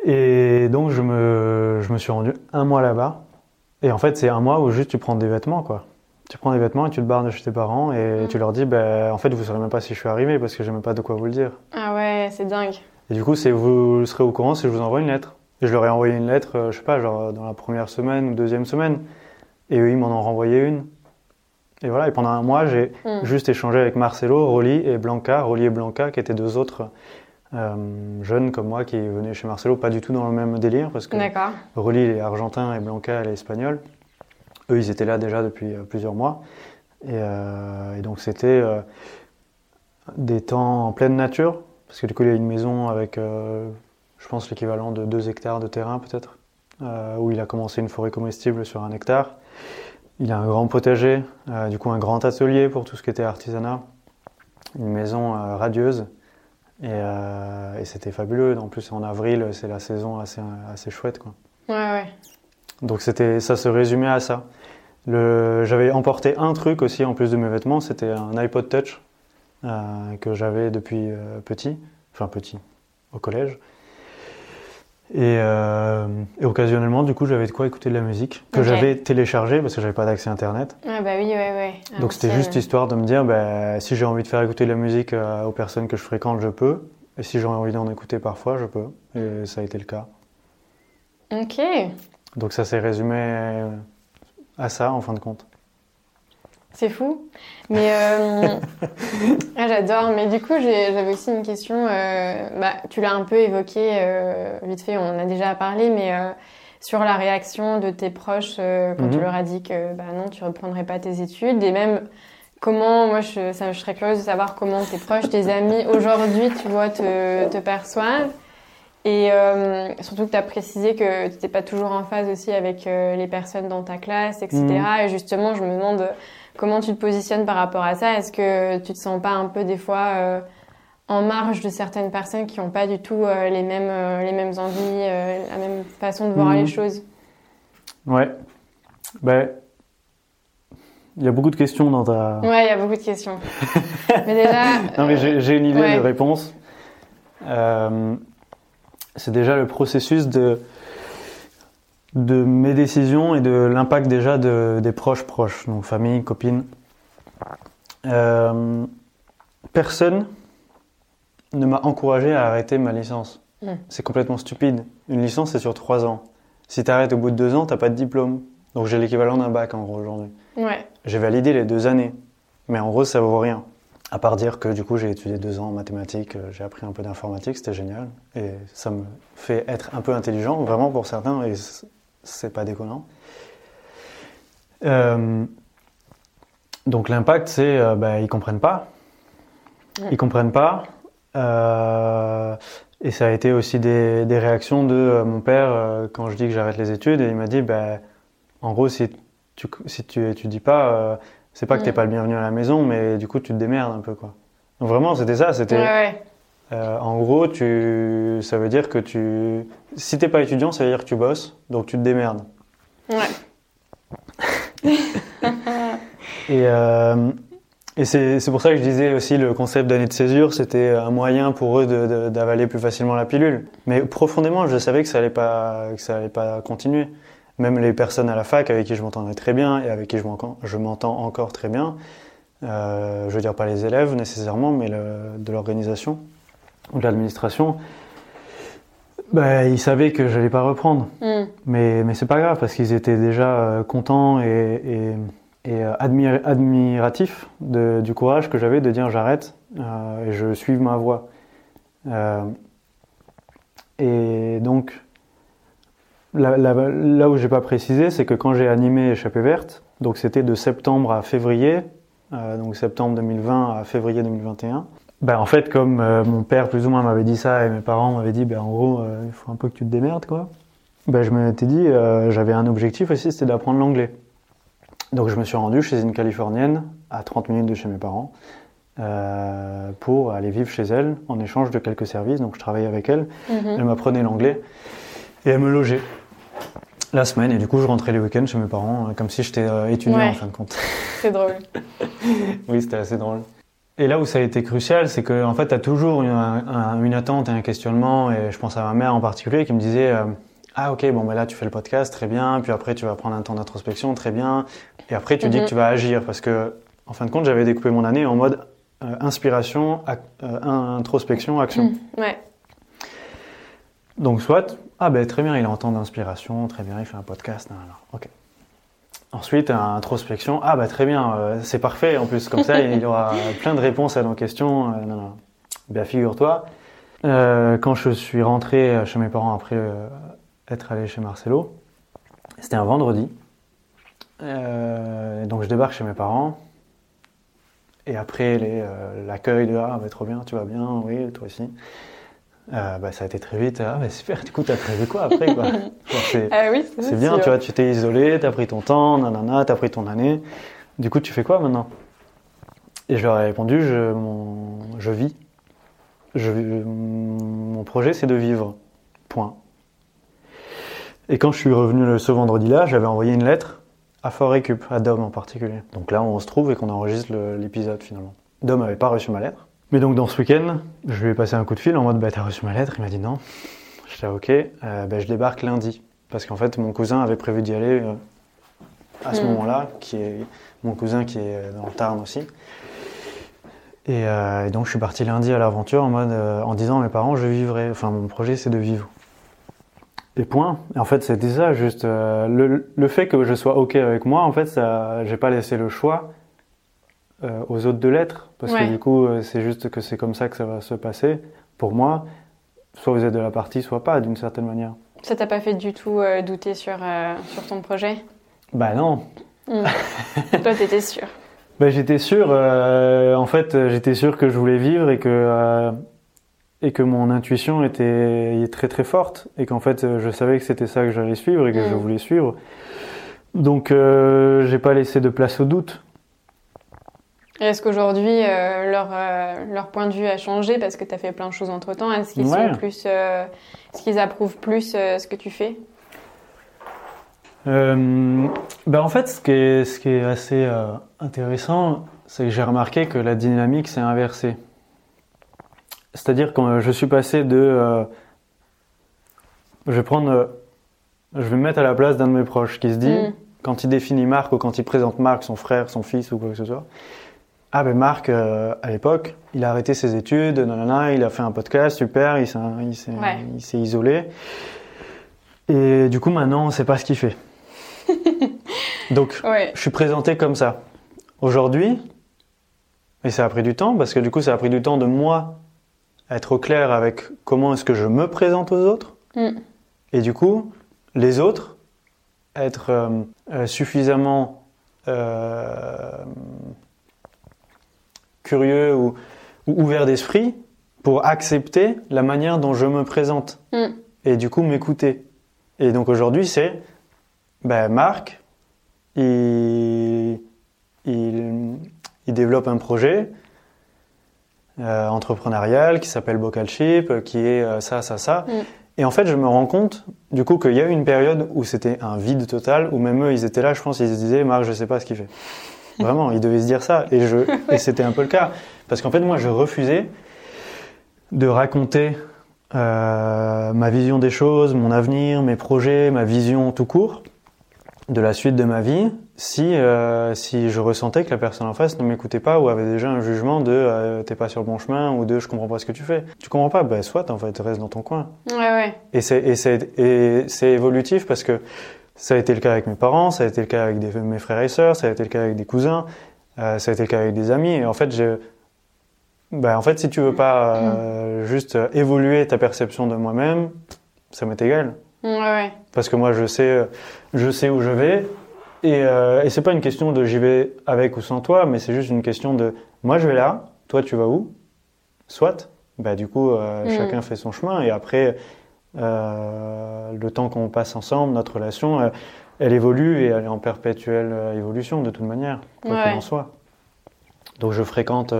Et donc je me, je me suis rendu un mois là-bas. Et en fait, c'est un mois où juste tu prends des vêtements, quoi. Tu prends des vêtements et tu te barres de chez tes parents et Mm. tu leur dis, ben, en fait, vous saurez même pas si je suis arrivé parce que j'ai même pas de quoi vous le dire. Ah ouais, c'est dingue. Et du coup, c'est vous serez au courant si je vous envoie une lettre. Et je leur ai envoyé une lettre, euh, je sais pas, genre dans la première semaine ou deuxième semaine. Et eux, ils m'en ont renvoyé une. Et voilà, et pendant un mois, j'ai Mm. juste échangé avec Marcelo, Rolly et Blanca, Rolly et Blanca, qui étaient deux autres euh, jeunes comme moi qui venaient chez Marcelo, pas du tout dans le même délire, parce que. Rolly il est argentin et Blanca elle est espagnole. Eux, ils étaient là déjà depuis euh, plusieurs mois. Et, euh, et donc, c'était des temps en pleine nature, parce que du coup, il y a une maison avec, je pense, l'équivalent de 2 hectares de terrain, peut-être, où il a commencé une forêt comestible sur un hectare. Il a un grand potager, euh, du coup, un grand atelier pour tout ce qui était artisanat, une maison euh, radieuse. Et, euh, et c'était fabuleux. En plus, en avril, c'est la saison assez, assez chouette, quoi. Ouais, ouais. Donc c'était, ça se résumait à ça. Le, j'avais emporté un truc aussi en plus de mes vêtements, c'était un iPod Touch que j'avais depuis petit, enfin petit, au collège. Et, euh, et occasionnellement, du coup, j'avais de quoi écouter de la musique que j'avais téléchargée parce que j'avais pas d'accès Internet. Ah bah oui, ouais, ouais. À Donc c'était juste histoire de me dire, ben, si j'ai envie de faire écouter de la musique euh, aux personnes que je fréquente, je peux. Et si j'ai envie d'en écouter parfois, je peux. Et ça a été le cas. Ok. Donc ça s'est résumé euh, à ça en fin de compte. C'est fou. Mais euh, [laughs] ah, j'adore. Mais du coup, j'avais aussi une question. euh, bah, tu l'as un peu évoqué euh, vite fait, on en a déjà parlé, mais euh, sur la réaction de tes proches euh, quand tu Mhm. leur as dit que bah, non, tu reprendrais pas tes études. Et même comment, moi, je, ça, je serais curieuse de savoir comment tes proches, tes amis, [laughs] aujourd'hui, tu vois, te, te perçoivent. Et euh, surtout que tu as précisé que tu n'étais pas toujours en phase aussi avec euh, les personnes dans ta classe, etc. Mhm. Et justement, je me demande comment tu te positionnes par rapport à ça? Est-ce que tu te sens pas un peu des fois euh, en marge de certaines personnes qui n'ont pas du tout euh, les, mêmes, euh, les mêmes envies, euh, la même façon de voir Mhm. les choses? Ouais. Ben, il y a beaucoup de questions dans ta. Ouais, il y a beaucoup de questions. [laughs] mais déjà, Non, mais j'ai une idée ouais. de réponse. C'est déjà le processus de, de mes décisions et de l'impact déjà de, des proches proches, donc famille, copines. Euh, personne ne m'a encouragé à arrêter ma licence. Mm. C'est complètement stupide. Une licence, c'est sur trois ans. Si tu arrêtes au bout de deux ans, t'as pas de diplôme. Donc j'ai l'équivalent d'un bac en gros aujourd'hui. ouais. J'ai validé les deux années, mais en gros, ça vaut rien. À part dire que du coup, j'ai étudié deux ans en mathématiques, euh, j'ai appris un peu d'informatique, c'était génial. Et ça me fait être un peu intelligent, vraiment pour certains, et c'est pas déconnant. Euh, donc l'impact, c'est euh, bah, ils comprennent pas. Ils comprennent pas. Euh, et ça a été aussi des, des réactions de euh, mon père quand je dis que j'arrête les études. Et il m'a dit, bah, en gros, si tu, si tu étudies pas, c'est pas que t'es Mm. pas le bienvenu à la maison, mais du coup, tu te démerdes un peu, quoi. Donc vraiment, c'était ça. C'était, Ouais, ouais. en gros, tu, ça veut dire que tu, si t'es pas étudiant, ça veut dire que tu bosses, donc tu te démerdes. Ouais. [laughs] Et, euh, et c'est c'est pour ça que je disais aussi le concept d'année de césure, c'était un moyen pour eux d'avaler plus facilement la pilule. Mais profondément, je savais que ça allait pas, que ça allait pas continuer. Même les personnes à la fac avec qui je m'entendais très bien et avec qui je m'entends encore très bien, euh, je veux dire pas les élèves nécessairement, mais le- de l'organisation ou de l'administration, bah, ils savaient que j'allais pas reprendre. Mm. Mais, mais c'est pas grave parce qu'ils étaient déjà euh, contents et, et, et, euh, admir- admiratifs de- du courage que j'avais de dire j'arrête euh, et je suis ma voie. Euh, et donc, là, là, là où j'ai pas précisé, c'est que quand j'ai animé Échappée Verte, donc c'était de septembre à février, euh, donc septembre 2020 à février 2021. Ben, en fait, comme euh, mon père plus ou moins m'avait dit ça et mes parents m'avaient dit, ben, en gros, euh, il faut un peu que tu te démerdes, quoi. Ben, je m'étais dit, euh, j'avais un objectif aussi, c'était d'apprendre l'anglais. Donc je me suis rendu chez une Californienne, à 30 minutes de chez mes parents, pour aller vivre chez elle en échange de quelques services. Donc je travaillais avec elle, Mhm. elle m'apprenait l'anglais et elle me logeait. la semaine. Et du coup, je rentrais les week-ends chez mes parents, comme si j'étais étudiant Ouais. en fin de compte. C'est drôle. [laughs] oui, c'était assez drôle. Et là où ça a été crucial, c'est que en fait, tu as toujours une, un- une attente et un questionnement. Et je pense à ma mère en particulier qui me disait euh, Ah, ok, bon, ben là, tu fais le podcast, très bien. Puis après, tu vas prendre un temps d'introspection, très bien. Et après, tu dis Mhm. que tu vas agir. Parce que, en fin de compte, j'avais découpé mon année en mode euh, inspiration, ac- euh, introspection, action. Mm. Ouais. Donc, soit, ah ben très bien, il a un temps d'inspiration, très bien, il fait un podcast, nan, nan. ok. Ensuite, introspection, ah bah très bien, euh, c'est parfait, en plus, comme ça, il y aura [laughs] plein de réponses à nos questions. euh, nan, nan. Bien, figure-toi, euh, quand je suis rentré chez mes parents après être allé chez Marcelo, c'était un vendredi. Donc, je débarque chez mes parents. Et après, l'accueil de Ah, bah, trop bien, tu vas bien, oui, toi aussi. Euh, bah, ça a été très vite. Ah, bah, super, du coup, t'as prévu quoi après quoi? [laughs] C'est, Ah oui, bien, tu vois, tu t'es isolé, t'as pris ton temps, nanana, t'as pris ton année. Du coup, tu fais quoi maintenant? Et je leur ai répondu je, mon, je vis. Je, mon projet, c'est de vivre. Point. Et quand je suis revenu ce vendredi-là, j'avais envoyé une lettre à Fort Récup, à Dom en particulier. Donc là, on se trouve et qu'on enregistre l'épisode finalement. Dom n'avait pas reçu ma lettre. Mais donc dans ce week-end, je lui ai passé un coup de fil en mode bah, T'as reçu ma lettre Il m'a dit non. J'étais ok, euh, bah, je débarque lundi. Parce qu'en fait, mon cousin avait prévu d'y aller euh, à ce Mm. moment-là, qui est mon cousin qui est dans le Tarn aussi. Et, euh, et donc je suis parti lundi à l'aventure en mode euh, en disant à mes parents je vivrai, enfin mon projet c'est de vivre. Et point. Et en fait c'était ça, juste euh, le, le fait que je sois ok avec moi, en fait ça, j'ai pas laissé le choix euh, aux autres de l'être, parce que du coup euh, c'est juste que c'est comme ça que ça va se passer. Pour moi, soit vous êtes de la partie, soit pas, d'une certaine manière. Ça t'a pas fait du tout euh, douter sur, euh, sur ton projet? Bah non, [laughs] Toi, t'étais sûr. Ben, j'étais sûr, en fait, j'étais sûr que je voulais vivre et que, et que mon intuition était très très forte et qu'en fait, je savais que c'était ça que j'allais suivre et que je Mm. voulais suivre. Donc, euh, j'ai pas laissé de place au doute. Est-ce qu'aujourd'hui, euh, leur, euh, leur point de vue a changé parce que tu as fait plein de choses entre temps? Est-ce qu'ils Ouais. sont plus. euh, est-ce qu'ils approuvent plus ce que tu fais? Ben, en fait, ce qui est, ce qui est assez intéressant, c'est que j'ai remarqué que la dynamique s'est inversée. C'est-à-dire quand euh, je suis passé de... je vais prendre... je vais me mettre à la place d'un de mes proches qui se dit, Mm. quand il définit Marc ou quand il présente Marc, son frère, son fils ou quoi que ce soit, ah ben Marc, euh, à l'époque, il a arrêté ses études, nanana, il a fait un podcast, super, il s'est, il s'est, Ouais. il s'est isolé. Et du coup, maintenant, on ne sait pas ce qu'il fait. [laughs] Donc, Ouais. je suis présenté comme ça. Aujourd'hui, et ça a pris du temps, parce que du coup, ça a pris du temps de moi être au clair avec comment est-ce que je me présente aux autres. Mm. Et du coup, les autres, être euh, euh, suffisamment euh, curieux ou, ou ouvert d'esprit pour accepter la manière dont je me présente. Mm. Et du coup, m'écouter. Et donc aujourd'hui, c'est ben, Marc, il, il, il développe un projet euh, entrepreneurial qui s'appelle Bocal Chip, qui est euh, ça, ça, ça. Mm. Et en fait, je me rends compte, du coup, qu'il y a eu une période où c'était un vide total, où même eux, ils étaient là, je pense, ils se disaient, Marc, je sais pas ce qu'il fait. Vraiment, ils devaient se dire ça. Et, je, [laughs] et c'était un peu le cas. Parce qu'en fait, moi, je refusais de raconter euh, ma vision des choses, mon avenir, mes projets, ma vision tout court de la suite de ma vie, si, euh, si je ressentais que la personne en face ne m'écoutait pas ou avait déjà un jugement de euh, t'es pas sur le bon chemin ou de je comprends pas ce que tu fais. Tu comprends pas, ben soit en fait, reste dans ton coin. Ouais, ouais. Et c'est et c'est et c'est évolutif parce que ça a été le cas avec mes parents, ça a été le cas avec des, mes frères et sœurs, ça a été le cas avec des cousins, euh, ça a été le cas avec des amis. Et en fait, je, ben, en fait, si tu veux pas euh, juste euh, évoluer ta perception de moi-même, ça m'est égal. Ouais, ouais. Parce que moi, je sais, je sais où je vais. Et, euh, et c'est pas une question de j'y vais avec ou sans toi, mais c'est juste une question de moi, je vais là, toi, tu vas où? Soit. Bah, du coup, euh, Mm. chacun fait son chemin. Et après, euh, le temps qu'on passe ensemble, notre relation, euh, elle évolue et elle est en perpétuelle euh, évolution de toute manière, quoi Ouais. qu'il en soit. Donc, je fréquente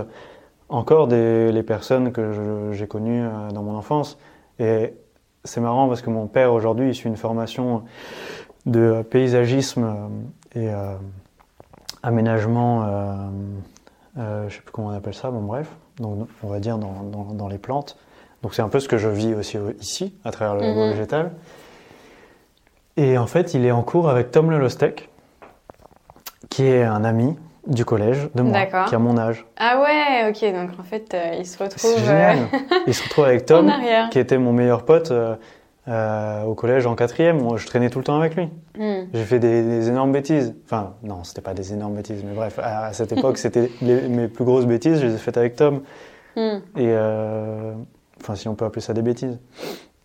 encore des, les personnes que j'ai connues dans mon enfance. Et c'est marrant parce que mon père aujourd'hui il suit une formation de paysagisme et aménagement, je ne sais plus comment on appelle ça, bon bref, donc on va dire dans, dans, les plantes. Donc c'est un peu ce que je vis aussi ici, à travers le mm végétal. Et en fait, il est en cours avec Tom Lelostec, qui est un ami du collège de moi, qui a mon âge. Ah ouais, ok, donc en fait, euh, il se retrouve. C'est génial. Euh, [laughs] il se retrouve avec Tom, qui était mon meilleur pote euh, au collège en quatrième. Moi, je traînais tout le temps avec lui. Hmm. J'ai fait des, énormes bêtises. Enfin, non, c'était pas des énormes bêtises, mais bref, à, cette époque, [laughs] c'était mes plus grosses bêtises. Je les ai faites avec Tom. Hmm. Et enfin, si on peut appeler ça des bêtises.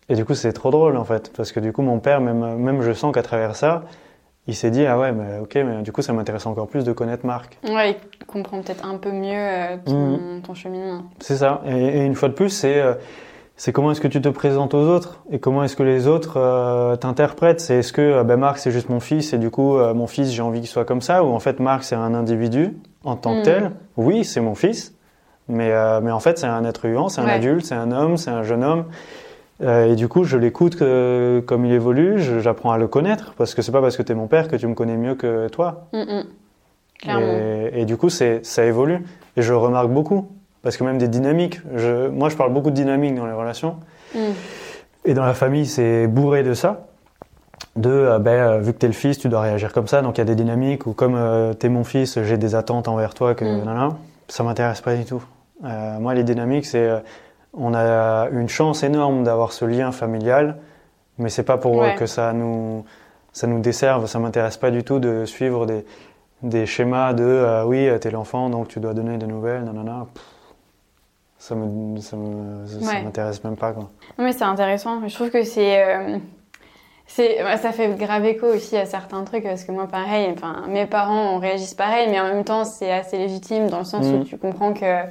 Et du coup, c'est trop drôle en fait, parce que du coup, mon père, même, même je sens qu'à travers ça, il s'est dit ah ouais mais ok mais du coup ça m'intéresse encore plus de connaître Marc. Ouais, il comprend peut-être un peu mieux euh, ton, ton, cheminement. C'est ça. Et, une fois de plus c'est euh, c'est comment est-ce que tu te présentes aux autres et comment est-ce que les autres euh, t'interprètent? C'est est-ce que ben Marc c'est juste mon fils et du coup mon fils j'ai envie qu'il soit comme ça? Ou en fait Marc c'est un individu en tant que mm. tel? Oui c'est mon fils mais mais en fait c'est un être vivant, c'est un adulte, c'est un homme, c'est un jeune homme. Euh, et du coup, je l'écoute comme il évolue, j'apprends à le connaître, parce que c'est pas parce que tu es mon père que tu me connais mieux que toi. Mm, mm. Et, et, du coup, ça évolue. Et je remarque beaucoup, parce que même des dynamiques, je, moi je parle beaucoup de dynamiques dans les relations, mm. et dans la famille, c'est bourré de ça. De, euh, ben, euh, vu que tu es le fils, tu dois réagir comme ça, donc il y a des dynamiques, ou comme tu es mon fils, j'ai des attentes envers toi, que non, ça m'intéresse pas du tout. Moi, les dynamiques, c'est on a une chance énorme d'avoir ce lien familial, mais c'est pas pour que ça nous, ça nous desserve. Ça m'intéresse pas du tout de suivre des, des schémas de euh, oui, t'es l'enfant, donc tu dois donner des nouvelles, non, non, non. Ça me, ça m'intéresse même pas. Quoi. Mais c'est intéressant. Je trouve que c'est. Euh, c'est, ça fait grave écho aussi à certains trucs parce que moi pareil, enfin mes parents on réagissent pareil, mais en même temps c'est assez légitime dans le sens où mm. tu comprends que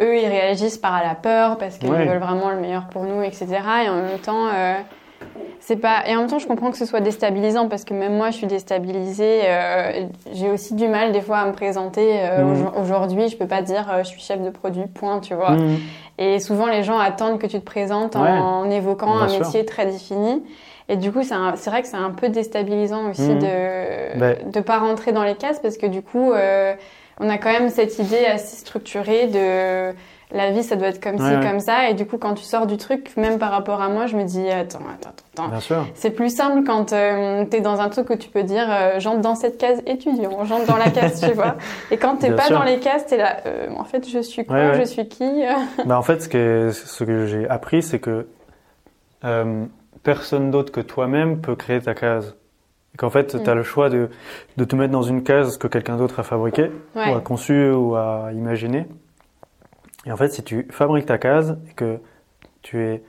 eux, ils réagissent par la peur parce qu'ils veulent vraiment le meilleur pour nous, etc. Et en même temps, euh, c'est pas. Et en même temps, je comprends que ce soit déstabilisant parce que même moi, je suis déstabilisée. Euh, j'ai aussi du mal des fois à me présenter. Euh, mmh. Aujourd'hui, je peux pas dire je suis chef de produit, point, tu vois. Mmh. Et souvent, les gens attendent que tu te présentes en, évoquant un métier très défini. Et du coup, c'est vrai que c'est un peu déstabilisant aussi mmh. de ne pas rentrer dans les cases parce que du coup, on a quand même cette idée assez structurée de la vie, ça doit être comme ci, comme ça. Et du coup, quand tu sors du truc, même par rapport à moi, je me dis, attends, attends, attends. Bien sûr. C'est plus simple quand euh, tu es dans un truc où tu peux dire, euh, j'entre dans cette case étudiant, j'entre dans la case, tu vois. [laughs] Et quand t'es pas dans les cases, t'es là, euh, en fait, je suis quoi, je suis qui? [laughs] Bah, En fait, ce que, ce que j'ai appris, c'est que personne d'autre que toi-même peut créer ta case qu'en fait, tu as le choix de, de, te mettre dans une case que quelqu'un d'autre a fabriquée, ou a conçue, ou a imaginé. Et en fait, si tu fabriques ta case et que tu es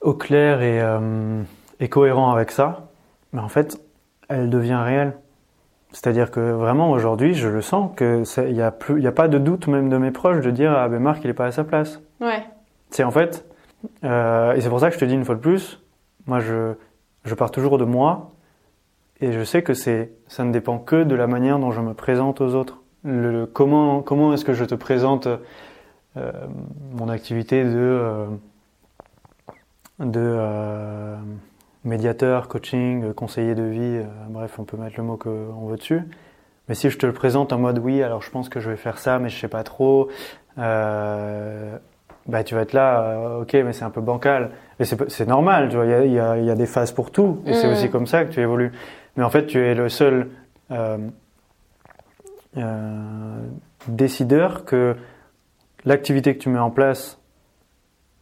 au clair et, euh, et cohérent avec ça, ben en fait, elle devient réelle. C'est-à-dire que vraiment aujourd'hui, je le sens que il n'y a plus, il a pas de doute même de mes proches de dire ah ben Marc il est pas à sa place. Ouais. C'est en fait, euh, et c'est pour ça que je te dis une fois de plus, moi je je pars toujours de moi et je sais que c'est, ça ne dépend que de la manière dont je me présente aux autres. Le, comment comment est-ce que je te présente euh, mon activité de, euh, de euh, médiateur, coaching, conseiller de vie, bref, on peut mettre le mot qu'on veut dessus. Mais si je te le présente en mode oui, alors je pense que je vais faire ça, mais je sais pas trop, bah tu vas être là, ok, mais c'est un peu bancal. Et c'est normal, tu vois, il y a, y a, des phases pour tout, et c'est mm. aussi comme ça que tu évolues. Mais en fait, tu es le seul euh, euh, décideur que l'activité que tu mets en place,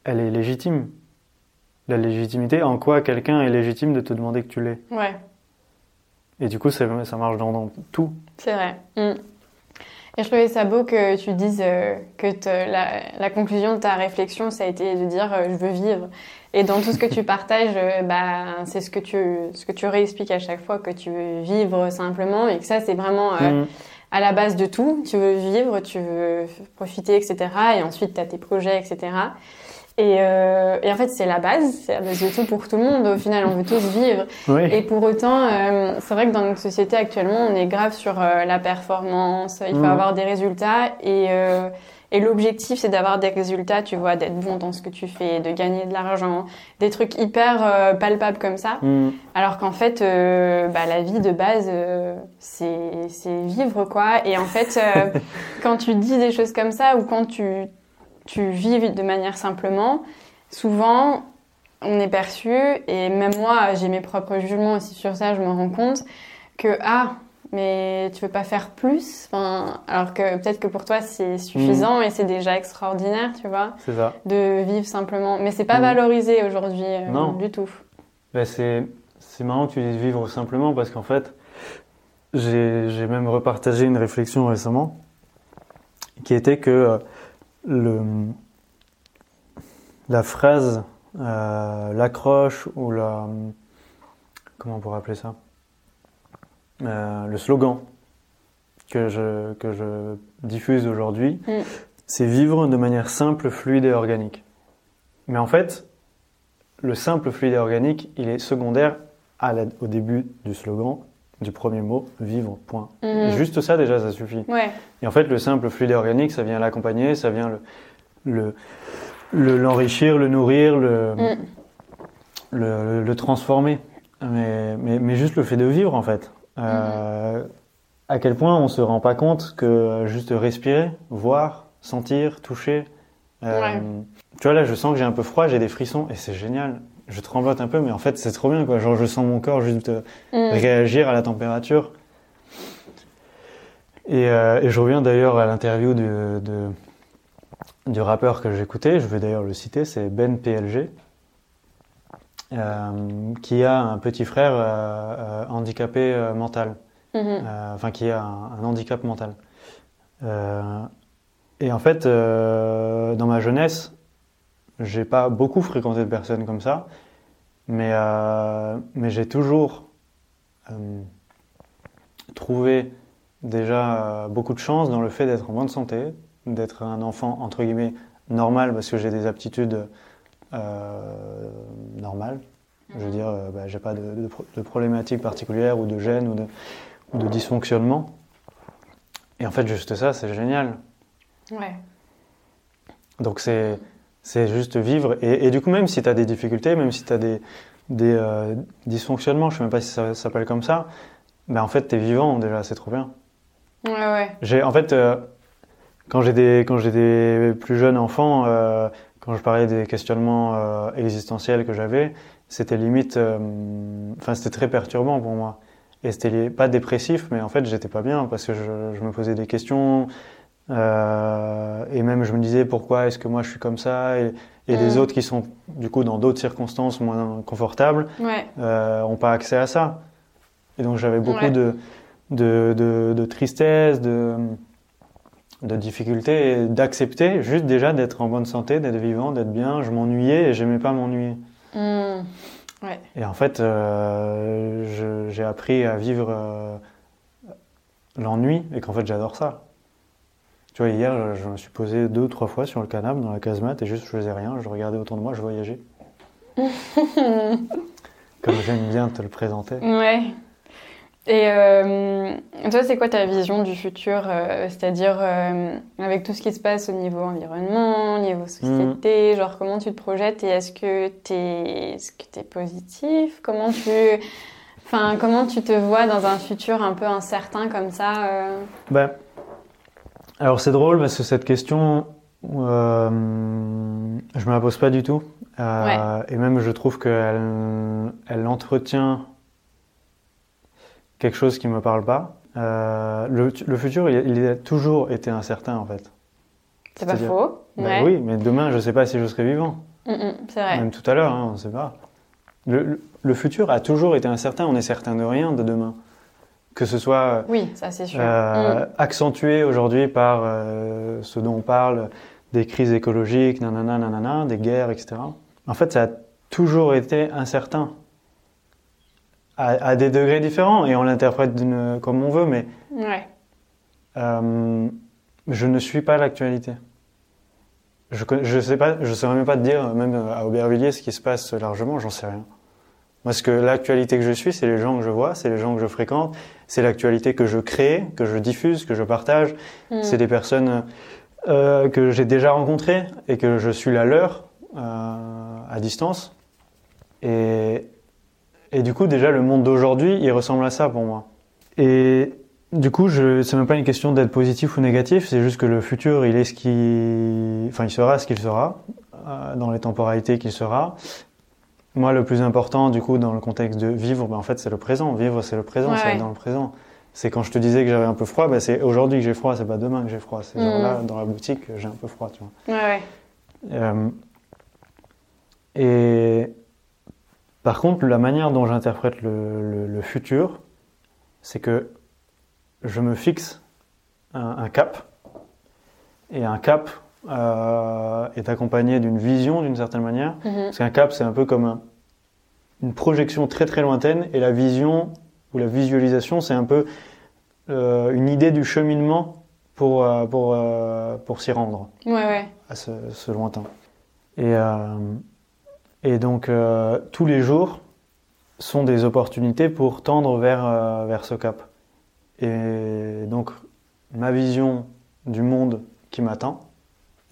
elle est légitime. La légitimité, en quoi quelqu'un est légitime de te demander que tu l'es. Ouais. Et du coup, ça, ça marche dans, tout. C'est vrai. Mm. Et je trouvais ça beau que tu dises euh, que la, la, conclusion de ta réflexion, ça a été de dire je veux vivre. Et dans tout ce que tu partages, euh, bah, c'est ce que tu, ce que tu réexpliques à chaque fois que tu veux vivre simplement et que ça, c'est vraiment euh, mm. à la base de tout. Tu veux vivre, tu veux profiter, etc. Et ensuite, tu as tes projets, etc. Et, euh, et en fait, c'est la base, c'est la base de tout pour tout le monde. Au final, on veut tous vivre. Et pour autant, euh, c'est vrai que dans notre société actuellement, on est grave sur la performance. Il faut mm. avoir des résultats et Et l'objectif, c'est d'avoir des résultats, tu vois, d'être bon dans ce que tu fais, de gagner de l'argent, des trucs hyper euh, palpables comme ça. Mm. Alors qu'en fait, euh, bah, la vie de base, euh, c'est c'est vivre, quoi. Et en fait, [laughs] quand tu dis des choses comme ça ou quand tu, tu vis de manière simplement, souvent, on est perçu, et même moi, j'ai mes propres jugements aussi sur ça, je me rends compte, que, ah, mais tu veux pas faire plus enfin, Alors que peut-être que pour toi, c'est suffisant et c'est déjà extraordinaire, tu vois, C'est ça. de vivre simplement. Mais c'est pas Mhm. valorisé aujourd'hui euh, Non. du tout. Ben, c'est, c'est marrant que tu dises vivre simplement parce qu'en fait, j'ai, j'ai même repartagé une réflexion récemment qui était que euh, le, la phrase, euh, l'accroche ou la. Comment on pourrait appeler ça? Euh, Le slogan que je, que je diffuse aujourd'hui, Mm. c'est vivre de manière simple, fluide et organique. Mais en fait, le simple fluide et organique, il est secondaire à la- au début du slogan, du premier mot, vivre, point. Mhm. Juste ça, déjà, ça suffit. Ouais, Et en fait, le simple fluide et organique, ça vient l'accompagner, ça vient le, le, le- l'enrichir, le nourrir, le, Mm. le, le- le transformer. Mais, mais, mais juste le fait de vivre, en fait. Euh, À quel point on se rend pas compte que juste respirer, voir, sentir, toucher. euh, Ouais. Tu vois, là, je sens que j'ai un peu froid, j'ai des frissons, et c'est génial. Je tremblote un peu, mais en fait, c'est trop bien, quoi. Genre, je sens mon corps juste euh, Mm. réagir à la température. Et, euh, et je reviens d'ailleurs à l'interview du, de- du rappeur que j'écoutais, je vais d'ailleurs le citer, c'est Ben PLG, qui a un petit frère euh, euh, handicapé euh, mental, Mhm. euh, enfin qui a un, un handicap mental. Euh, et en fait, euh, dans ma jeunesse, j'ai pas beaucoup fréquenté de personnes comme ça, mais, euh, mais j'ai toujours euh, trouvé déjà euh, beaucoup de chance dans le fait d'être en bonne santé, d'être un enfant entre guillemets normal parce que j'ai des aptitudes euh, normales. Je veux dire, euh, bah, j'ai pas de, de, de problématiques particulières ou de gêne ou de, ou de dysfonctionnement. Et en fait, juste ça, c'est génial. Ouais. Donc c'est c'est juste vivre. Et, et du coup, même si tu as des difficultés, même si tu as des, des euh, dysfonctionnements, je sais même pas si ça s'appelle comme ça, ben en fait, tu es vivant déjà, c'est trop bien. Ouais, ouais. J'ai en fait euh, quand j'ai des quand j'ai des plus jeunes enfants, euh, quand je parlais des questionnements euh, existentiels que j'avais, c'était limite, euh, enfin c'était très perturbant pour moi. Et c'était pas dépressif, mais en fait j'étais pas bien parce que je, je me posais des questions euh, et même je me disais pourquoi est-ce que moi je suis comme ça? Et, et les Mm. autres qui sont du coup dans d'autres circonstances moins confortables Ouais. euh, ont pas accès à ça. Et donc j'avais beaucoup Ouais. de, de, de, de tristesse, de, de difficultés, et d'accepter juste déjà d'être en bonne santé, d'être vivant, d'être bien. Je m'ennuyais et j'aimais pas m'ennuyer. Mm. Et en fait, euh, j'ai appris à vivre euh, l'ennui et qu'en fait j'adore ça. Tu vois, hier, je, je me suis posé deux ou trois fois sur le canapé dans la casemate et juste je faisais rien, je regardais autour de moi, je voyageais. [laughs] Comme j'aime bien te le présenter. Ouais. Et euh, toi, c'est quoi ta vision du futur euh, C'est-à-dire, euh, avec tout ce qui se passe au niveau environnement, au niveau société, genre comment tu te projettes et est-ce que tu es, est-ce que t'es positif? Comment tu, enfin, comment tu te vois dans un futur un peu incertain comme ça Ben, alors c'est drôle parce que cette question, euh, je me la pose pas du tout. Euh, Et même je trouve qu'elle elle entretient quelque chose qui me parle pas. Euh, le, le futur, il, il a toujours été incertain en fait. C'est pas faux. Ben ouais. oui, mais demain, je sais pas si je serai vivant. Mm, mm, c'est vrai. Même tout à l'heure, hein, on sait pas. Le, le- le futur a toujours été incertain. On est certain de rien de demain. Que ce soit Oui, ça sûr. euh, Mm. accentué aujourd'hui par euh, ce dont on parle, des crises écologiques, nanana, nanana, des guerres, etc. En fait, ça a toujours été incertain. À, à des degrés différents, et on l'interprète comme on veut, mais. Ouais. euh, je ne suis pas l'actualité. Je ne je sais pas, je saurais même pas te dire, même à Aubervilliers, ce qui se passe largement, j'en sais rien. Parce que l'actualité que je suis, c'est les gens que je vois, c'est les gens que je fréquente, c'est l'actualité que je crée, que je diffuse, que je partage. Mm. C'est des personnes euh, que j'ai déjà rencontrés et que je suis la leur euh, à distance. Et, et du coup, déjà, le monde d'aujourd'hui, il ressemble à ça pour moi. Et du coup, je, c'est même pas une question d'être positif ou négatif, c'est juste que le futur, il est ce qui, enfin, il sera ce qu'il sera, euh, dans les temporalités qu'il sera. Moi, le plus important, du coup, dans le contexte de vivre, ben, en fait, c'est le présent. Vivre, c'est le présent, Ouais, c'est ouais. être dans le présent. C'est quand je te disais que j'avais un peu froid, ben, c'est aujourd'hui que j'ai froid, c'est pas demain que j'ai froid. C'est genre Mhm. là, dans la boutique, j'ai un peu froid, tu vois. Ouais, ouais. Euh, et par contre, la manière dont j'interprète le, le- le futur, c'est que je me fixe un, un cap, et un cap euh, est accompagné d'une vision d'une certaine manière. Mhm. Parce qu'un cap, c'est un peu comme un- une projection très très lointaine, et la vision ou la visualisation, c'est un peu euh, une idée du cheminement pour, euh, pour, pour s'y rendre Ouais, ouais. à ce, ce lointain. Et, et donc, euh, tous les jours sont des opportunités pour tendre vers, euh, vers ce cap. Et donc, ma vision du monde qui m'attend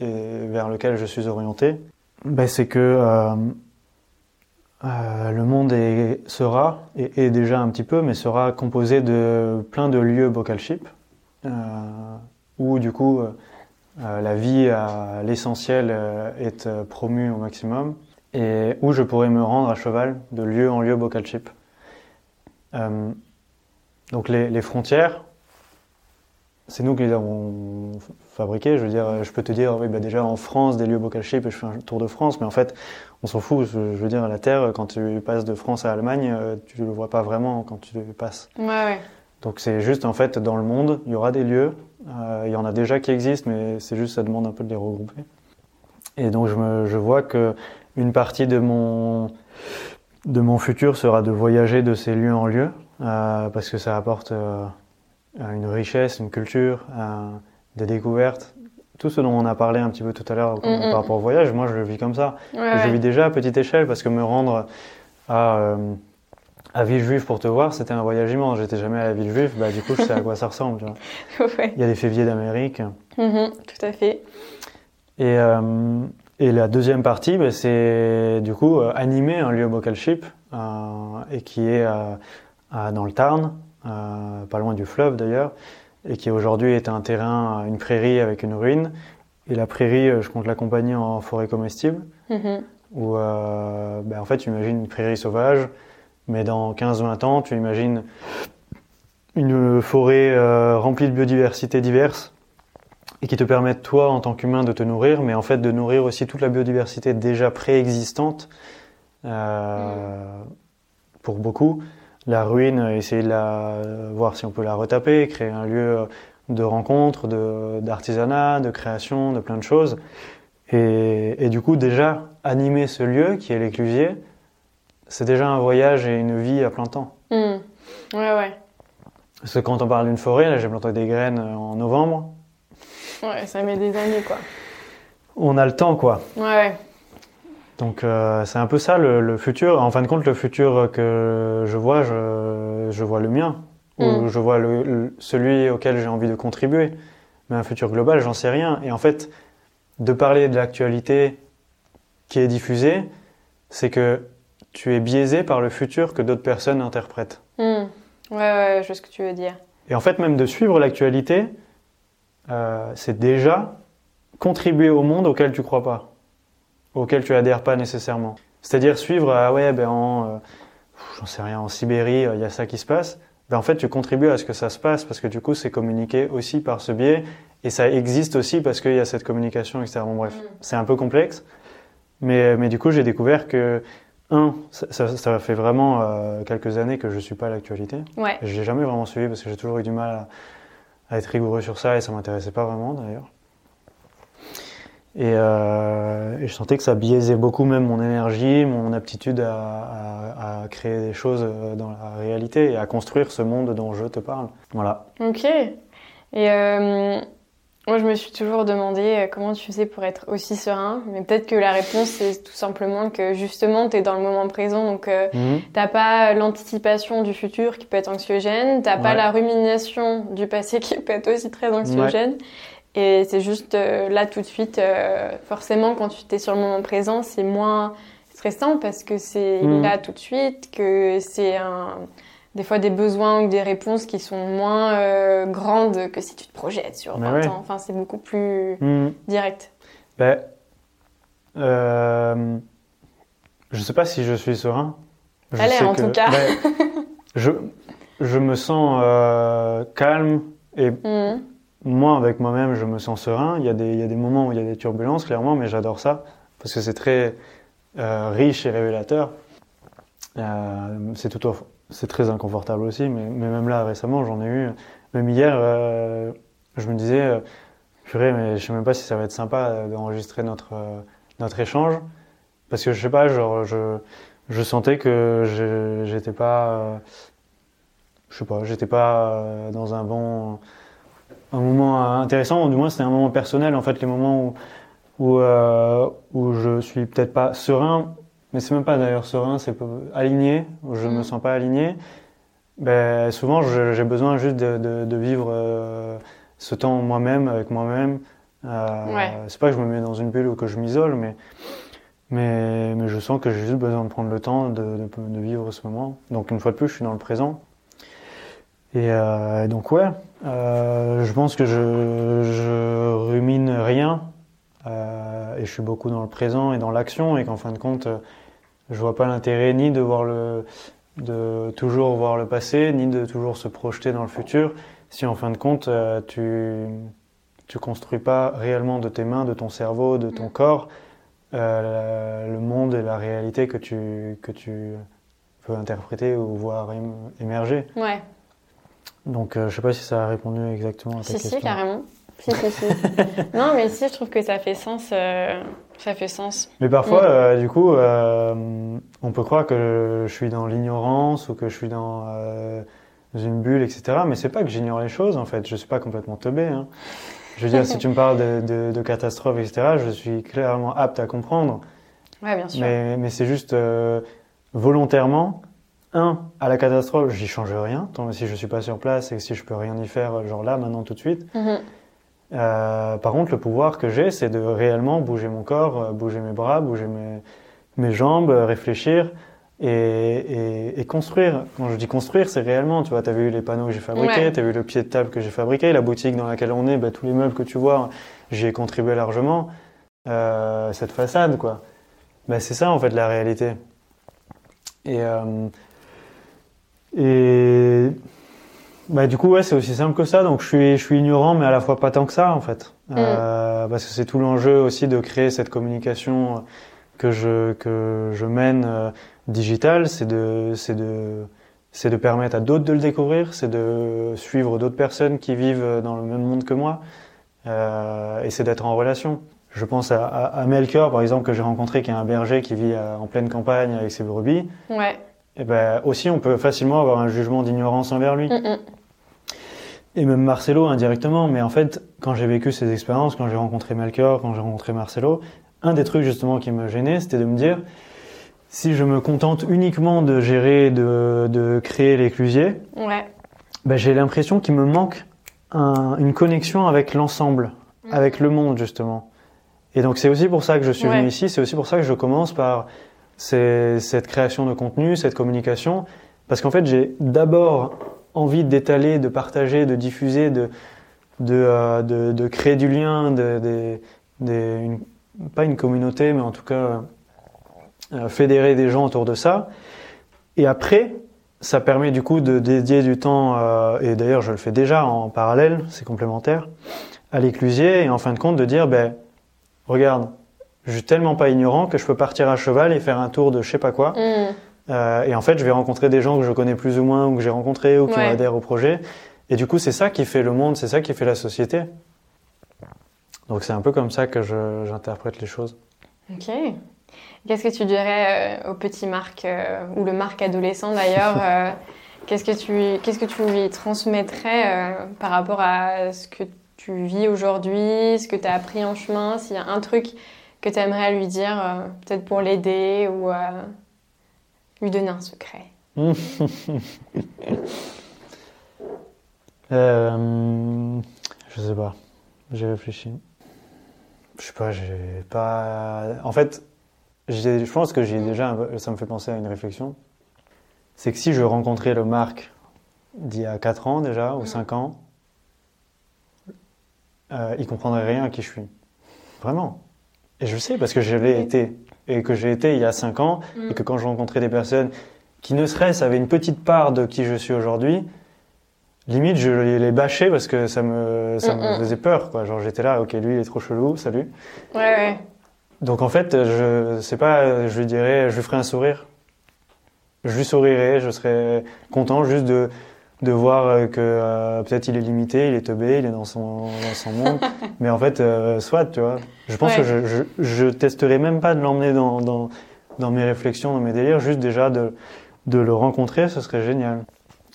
et vers lequel je suis orienté, ben, c'est que euh, euh, le monde est, sera, et est déjà un petit peu, mais sera composé de plein de lieux Bocalship, euh, où du coup, euh, la vie à l'essentiel euh, est promue au maximum et où je pourrais me rendre à cheval de lieu en lieu bocal chip. Euh, donc les, les frontières, c'est nous qui les avons fabriquées. Je veux dire, je peux te dire, oui, bah déjà en France, des lieux bocal chip et je fais un tour de France, mais en fait, on s'en fout. Je, veux dire, la Terre, quand tu passes de France à Allemagne, euh, tu le vois pas vraiment quand tu passes. Ouais, ouais. Donc c'est juste en fait dans le monde, il y aura des lieux, euh, il y en a déjà qui existent, mais c'est juste ça demande un peu de les regrouper. Et donc je, me, je vois que une partie de mon de mon futur sera de voyager de ces lieux en lieu, euh, parce que ça apporte euh, une richesse, une culture, euh, des découvertes, tout ce dont on a parlé un petit peu tout à l'heure Mm, par rapport au voyage. Moi je le vis comme ça. Ouais, Je ouais. vis déjà à petite échelle parce que me rendre à, à Villejuif pour te voir, c'était un voyage immense. J'étais jamais à la Villejuif, bah, du coup, je sais à quoi ça ressemble. tu vois. [laughs] Ouais. Il y a des féviers d'Amérique. Mhm, tout à fait. Et, euh, et la deuxième partie, bah, c'est du coup euh, animer un lieu bocal ship euh, et qui est euh, dans le Tarn, pas loin du fleuve d'ailleurs, et qui aujourd'hui est un terrain, une prairie avec une ruine. Et la prairie, je compte l'accompagner en forêt comestible. Mhm. où ben, en fait tu imagines une prairie sauvage, mais dans 15-20 ans tu imagines une forêt euh, remplie de biodiversité diverse et qui te permettent toi en tant qu'humain de te nourrir, mais en fait de nourrir aussi toute la biodiversité déjà préexistante euh, pour beaucoup. La ruine, essayer de la voir si on peut la retaper, créer un lieu de rencontre, de- d'artisanat, de, création, de plein de choses. Et, et du coup, déjà, animer ce lieu qui est l'éclusier, c'est déjà un voyage et une vie à plein temps. Mhm. Ouais, ouais. Parce que quand on parle d'une forêt, là j'ai planté des graines euh, en novembre, Ouais, ça met des années, quoi. on a le temps quoi. Ouais. Donc euh, c'est un peu ça le, le futur. En fin de compte, le futur que je vois, je, je vois le mien. Ou Mm. je vois le, le- celui auquel j'ai envie de contribuer. Mais un futur global, j'en sais rien. Et en fait, de parler de l'actualité qui est diffusée, c'est que tu es biaisé par le futur que d'autres personnes interprètent. Mhm. Ouais, ouais, je vois ce que tu veux dire. Et en fait, même de suivre l'actualité, euh, c'est déjà contribuer au monde auquel tu crois pas, auquel tu adhères pas nécessairement. C'est-à-dire suivre, ah ouais, ben en, euh, j'en sais rien, en Sibérie, euh, il y a ça qui se passe. Ben en fait, tu contribues à ce que ça se passe parce que du coup, c'est communiqué aussi par ce biais et ça existe aussi parce qu'il y a cette communication, etc. Bon, bref, Mm. c'est un peu complexe, mais, mais du coup, j'ai découvert que un, ça, ça, ça fait vraiment euh, quelques années que je suis pas à l'actualité. Ouais. Je l'ai jamais vraiment suivi parce que j'ai toujours eu du mal à, à être rigoureux sur ça et ça m'intéressait pas vraiment d'ailleurs. Et, euh, et je sentais que ça biaisait beaucoup même mon énergie, mon aptitude à créer des choses euh, dans la réalité et à construire ce monde dont je te parle. Voilà. Ok. Et euh, moi, je me suis toujours demandé euh, comment tu faisais pour être aussi serein. Mais peut-être que la réponse, c'est tout simplement que justement, tu es dans le moment présent. Donc, euh, Mhm. t'as pas l'anticipation du futur qui peut être anxiogène. T'as pas Ouais. la rumination du passé qui peut être aussi très anxiogène. Et c'est juste euh, là tout de suite, euh, forcément, quand tu es sur le moment présent, c'est moins stressant parce que c'est Mhm. là tout de suite, que c'est un, des fois des besoins ou des réponses qui sont moins euh, grandes que si tu te projettes sur Mais 20 ouais. ans. Enfin, c'est beaucoup plus Hmm. direct. Ben, euh, je sais pas si je suis serein. Je l'air, sais en tout cas. ben, [laughs] je, je me sens euh, calme et Mhm. moi, avec moi-même, je me sens serein. Il y, a des, il y a des moments où il y a des turbulences, clairement, mais j'adore ça parce que c'est très euh, riche et révélateur. C'est tout au- c'est très inconfortable aussi, mais, mais même là, récemment, j'en ai eu. Même hier, euh, je me disais, euh, purée, mais je sais même pas si ça va être sympa euh, d'enregistrer notre, euh, notre échange. Parce que je sais pas, genre, je, je sentais que j'étais pas. je sais pas, j'étais pas dans un bon un moment intéressant, du moins c'était un moment personnel, en fait, les moments où, où, où je suis peut-être pas serein, mais c'est même pas d'ailleurs serein, c'est aligné, je Mm. me sens pas aligné, ben, souvent j'ai besoin juste de, de- de vivre euh, ce temps moi-même, avec moi-même. Euh, Ouais. C'est pas que je me mets dans une bulle ou que je m'isole, mais, mais, mais je sens que j'ai juste besoin de prendre le temps de, de, vivre ce moment. Donc une fois de plus, je suis dans le présent. Et euh, donc ouais, euh, je pense que je, je rumine rien euh, et je suis beaucoup dans le présent et dans l'action et qu'en fin de compte, euh, je vois pas l'intérêt ni de voir le, de toujours voir le passé, ni de toujours se projeter dans le futur, si en fin de compte euh, tu tu construis pas réellement de tes mains, de ton cerveau, de ton Mm. corps euh, la- le monde et la réalité que tu que tu peux interpréter ou voir ém- émerger. Ouais, Donc, euh, je sais pas si ça a répondu exactement à ta si, question. si, carrément. Si, si, si. [laughs] non, mais si, je trouve que ça fait sens. Ça fait sens. Mais parfois, Mm. euh, du coup, euh, on peut croire que je suis dans l'ignorance ou que je suis dans euh, une bulle, etc. Mais c'est pas que j'ignore les choses, en fait. Je suis pas complètement teubé. Hein. Je veux dire, si tu me parles de, de, de catastrophes, etc., je suis clairement apte à comprendre. Ouais, bien sûr. Mais, mais c'est juste volontairement. Un, à la catastrophe, j'y change rien. Tant si je suis pas sur place et que si je peux rien y faire, genre là, maintenant, tout de suite. Mhm. Euh, par contre, le pouvoir que j'ai, c'est de réellement bouger mon corps, euh, bouger mes bras, bouger mes, mes jambes, euh, réfléchir et, et, et construire. Quand je dis construire, c'est réellement, tu vois, tu as vu les panneaux que j'ai fabriqués, Ouais. tu as vu le pied de table que j'ai fabriqué, la boutique dans laquelle on est, bah, tous les meubles que tu vois, j'y ai contribué largement. Euh, cette façade, quoi. Bah, c'est ça, en fait, la réalité. Et, euh, et bah, du coup, ouais, c'est aussi simple que ça. Donc, je suis, je suis ignorant, mais à la fois pas tant que ça, en fait. Euh, parce que c'est tout l'enjeu aussi de créer cette communication que je, que je mène euh, digitale. C'est de, c'est de, c'est de permettre à d'autres de le découvrir. C'est de suivre d'autres personnes qui vivent dans le même monde que moi. Euh, et c'est d'être en relation. Je pense à, à, à Melchior, par exemple, que j'ai rencontré, qui est un berger qui vit euh, en pleine campagne avec ses brebis. Ouais. Et ben, aussi, on peut facilement avoir un jugement d'ignorance envers lui. Mm, mm. Et même Marcelo indirectement, mais en fait, quand j'ai vécu ces expériences, quand j'ai rencontré Melchior, quand j'ai rencontré Marcelo, un des trucs justement qui me gênait, c'était de me dire, si je me contente uniquement de gérer, de, de créer l'éclusier, Ouais. ben, j'ai l'impression qu'il me manque un- une connexion avec l'ensemble, Mm. avec le monde justement. Et donc c'est aussi pour ça que je suis Ouais. venu ici, c'est aussi pour ça que je commence par ces- cette création de contenu, cette communication, parce qu'en fait j'ai d'abord envie d'étaler, de partager, de diffuser, de, de, euh, de, créer du lien, pas une communauté, mais en tout cas euh, fédérer des gens autour de ça. Et après, ça permet du coup de dédier du temps, euh, et d'ailleurs je le fais déjà en parallèle, c'est complémentaire, à l'éclusier, et en fin de compte de dire, ben, regarde, je suis tellement pas ignorant que je peux partir à cheval et faire un tour de je sais pas quoi. Mm. Euh, et en fait, je vais rencontrer des gens que je connais plus ou moins, ou que j'ai rencontrés, ou qui Ouais. adhèrent au projet. Et du coup, c'est ça qui fait le monde, c'est ça qui fait la société. Donc c'est un peu comme ça que j'interprète les choses. Ok. Qu'est-ce que tu dirais euh, au petit Marc, euh, ou le Marc adolescent d'ailleurs [laughs] euh, Qu'est-ce que tu qu'est-ce que tu lui transmettrais euh, par rapport à ce que tu vis aujourd'hui, ce que tu as appris en chemin S'il y a un truc que tu aimerais lui dire, peut-être pour l'aider ou lui donner un secret [laughs] Euh, je sais pas. J'ai réfléchi. Je sais pas, j'ai pas. En fait, je pense que j'ai déjà. Ça me fait penser à une réflexion. C'est que si je rencontrais le Marc d'il y a 4 ans déjà, ou Mm. 5 ans, euh, il comprendrait rien à qui je suis. Vraiment. Et je le sais parce que je l'ai été. Et que j'ai été il y a 5 ans, Mm. et que quand je rencontrais des personnes qui ne serait-ce avaient une petite part de qui je suis aujourd'hui, limite je les, bâchais parce que ça me, ça me Mm, faisait peur. Quoi. Genre j'étais là, ok, lui il est trop chelou, salut. Ouais, ouais. Donc en fait, je sais pas, je lui dirais, je lui ferais un sourire. Je lui sourirais, je serais content juste de, de voir euh, que euh, peut-être il est limité, il est teubé, il est dans son, dans son monde. [laughs] Mais en fait, euh, soit, tu vois. Je pense Ouais. que je, je, je testerai même pas de l'emmener dans, dans, dans mes réflexions, dans mes délires, juste déjà de, de le rencontrer, ce serait génial.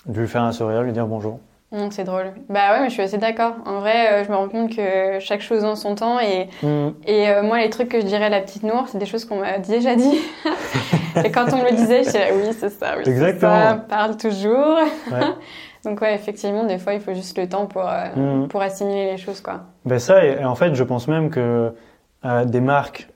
De lui faire un sourire, lui dire bonjour. Mm, c'est drôle. Bah ouais, mais je suis assez d'accord. En vrai, euh, je me rends compte que chaque chose en son temps et, Mm. et euh, moi, les trucs que je dirais à la petite Nour, c'est des choses qu'on m'a déjà dit. [laughs] et quand on me le disait, je disais oui, c'est ça, oui, Exactement. ça, parle toujours. Ouais. [laughs] Donc ouais, effectivement, des fois, il faut juste le temps pour, euh, Mhm. pour assimiler les choses, quoi. Ben ça, et, et en fait, je pense même que des marques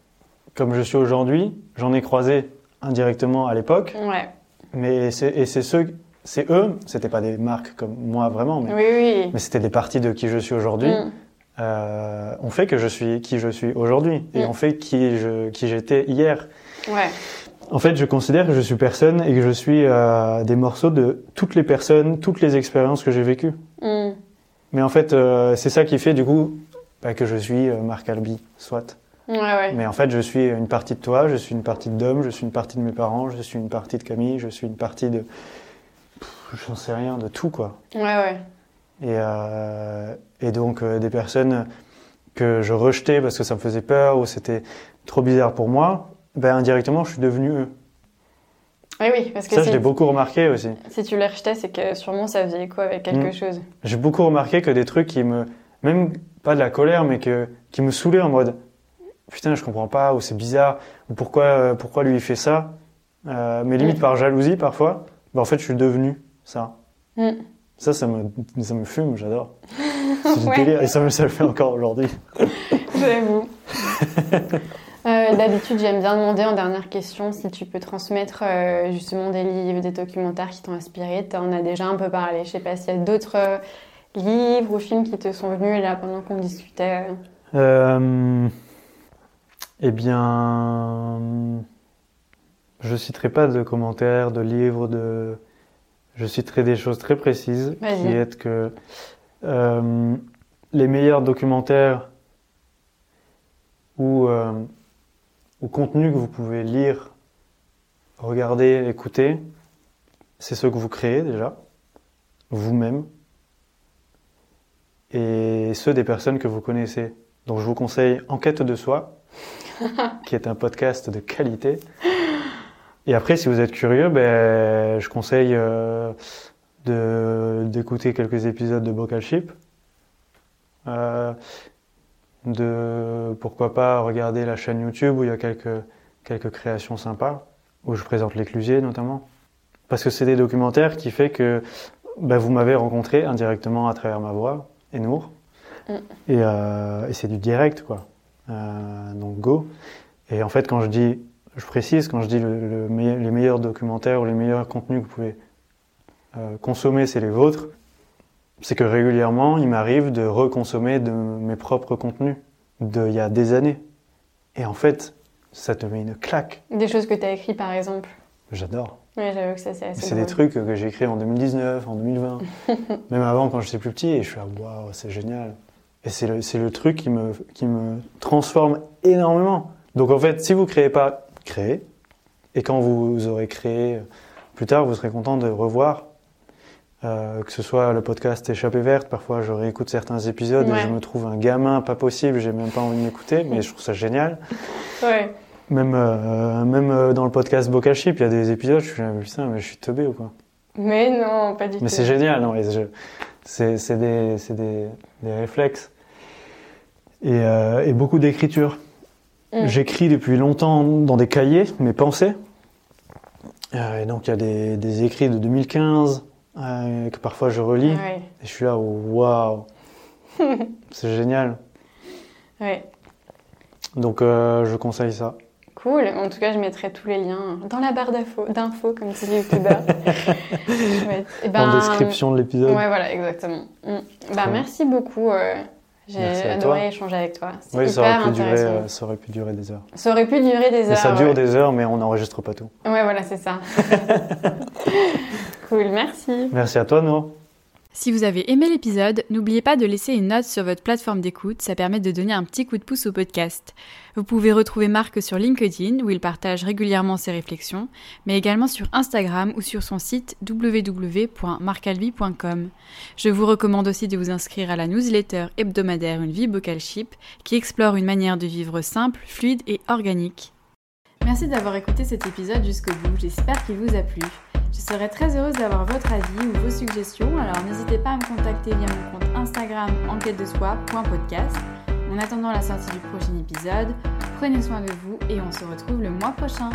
comme je suis aujourd'hui, j'en ai croisé indirectement à l'époque, Ouais. mais c'est, et c'est ceux, c'est eux, c'était pas des marques comme moi vraiment, mais, Oui, oui. mais c'était des parties de qui je suis aujourd'hui, Mm. euh, ont fait que je suis qui je suis aujourd'hui, et Mm. ont fait qui, je, qui j'étais hier. Ouais. En fait, je considère que je suis personne et que je suis euh, des morceaux de toutes les personnes, toutes les expériences que j'ai vécues. Mm. Mais en fait, euh, c'est ça qui fait du coup bah, que je suis Marc Albi, soit. Ouais, ouais. Mais en fait, je suis une partie de toi, je suis une partie de Dom, je suis une partie de mes parents, je suis une partie de Camille, je suis une partie de. J'en sais rien, de tout quoi. Ouais, ouais. Et, euh, et donc, euh, des personnes que je rejetais parce que ça me faisait peur ou c'était trop bizarre pour moi, ben indirectement, je suis devenu eux. Oui, oui, parce que Ça, je l'ai beaucoup remarqué aussi. si tu les rejetais, c'est que sûrement ça faisait écho avec quelque Mm. chose. J'ai beaucoup remarqué que des trucs qui me. Même pas de la colère, mais que, qui me saoulaient en mode. Putain, je comprends pas, ou c'est bizarre, ou pourquoi, euh, pourquoi lui il fait ça. Euh, mais limite Mm. par jalousie parfois. Ben, en fait, je suis devenu ça. Mm. Ça, ça me, ça me fume, j'adore. [laughs] C'est Ouais. délire, et ça me, ça le fait encore aujourd'hui. J'avoue. [laughs] Euh, D'habitude, j'aime bien demander en dernière question si tu peux transmettre euh, justement des livres, des documentaires qui t'ont inspiré. Tu en as déjà un peu parlé. Je sais pas s'il y a d'autres euh, livres ou films qui te sont venus là pendant qu'on discutait. Eh bien, je citerai pas de commentaires, de livres, de. Je citerai des choses très précises, qui est que euh, les meilleurs documentaires ou, euh, ou contenus que vous pouvez lire, regarder, écouter, c'est ceux que vous créez déjà, vous-même, et ceux des personnes que vous connaissez. Donc je vous conseille Enquête de soi, [laughs] qui est un podcast de qualité. Et après, si vous êtes curieux, ben, je conseille euh, d'écouter quelques épisodes de Vocal Ship. Euh, de pourquoi pas regarder la chaîne YouTube où il y a quelques, quelques créations sympas, où je présente l'éclusier notamment. Parce que c'est des documentaires qui fait que ben, vous m'avez rencontré indirectement à travers ma voix et Nour. Mm. Et, euh, et c'est du direct, quoi. Euh, donc go. Et en fait, quand je dis, je précise, quand je dis le, le meille- les meilleurs documentaires ou les meilleurs contenus que vous pouvez euh, consommer, c'est les vôtres, c'est que régulièrement, il m'arrive de reconsommer de mes propres contenus d'il y a des années. Et en fait, ça te met une claque. Des choses que tu as écrites par exemple. J'adore. Oui, j'avoue que ça c'est assez C'est des trucs que j'ai écrits en 2019, en 2020, [laughs] même avant quand j'étais plus petit, et je suis là, waouh, c'est génial. Et c'est le, c'est le truc qui me, qui me transforme énormément. Donc en fait, si vous créez pas, créez. Et quand vous aurez créé, plus tard, vous serez content de revoir. Euh, que ce soit le podcast Échappée verte, parfois je réécoute certains épisodes Ouais. et je me trouve un gamin pas possible, j'ai même pas envie de m'écouter, mais je trouve ça génial. [laughs] Ouais. Même, euh, même euh, dans le podcast Bocal Chip, il y a des épisodes, je suis là, mais putain, mais je suis teubé ou quoi? Mais non, pas du tout. Mais c'est génial, non, c'est c'est des, c'est des, des réflexes. Et, euh, et beaucoup d'écriture. Mm. J'écris depuis longtemps dans des cahiers, mes pensées. Euh, et donc il y a des, des écrits de 2015 euh, que parfois je relis. Ouais. Et je suis là, waouh, [laughs] c'est génial. Ouais. Donc euh, je conseille ça. Cool. En tout cas, je mettrai tous les liens dans la barre d'infos, comme tu dis, youtubeur. Chouette. [laughs] Et ben, en description de l'épisode. Ouais, voilà, exactement. Mm. Bah, merci beaucoup. J'ai Merci à adoré échanger avec toi. Oui, ça aurait, pu durer, euh, ça aurait pu durer des heures. Ça aurait pu durer des heures. Mais ça dure ouais. des heures, mais on n'enregistre pas tout. Ouais, voilà, c'est ça. [laughs] cool, merci. Merci à toi, Nour. Si vous avez aimé l'épisode, n'oubliez pas de laisser une note sur votre plateforme d'écoute, ça permet de donner un petit coup de pouce au podcast. Vous pouvez retrouver Marc sur LinkedIn où il partage régulièrement ses réflexions, mais également sur Instagram ou sur son site www.marcalvi.com. Je vous recommande aussi de vous inscrire à la newsletter hebdomadaire Une vie Bocal Chip qui explore une manière de vivre simple, fluide et organique. Merci d'avoir écouté cet épisode jusqu'au bout, j'espère qu'il vous a plu. Je serais très heureuse d'avoir votre avis ou vos suggestions, alors n'hésitez pas à me contacter via mon compte Instagram enquête de soi.podcast. En attendant la sortie du prochain épisode, prenez soin de vous et on se retrouve le mois prochain.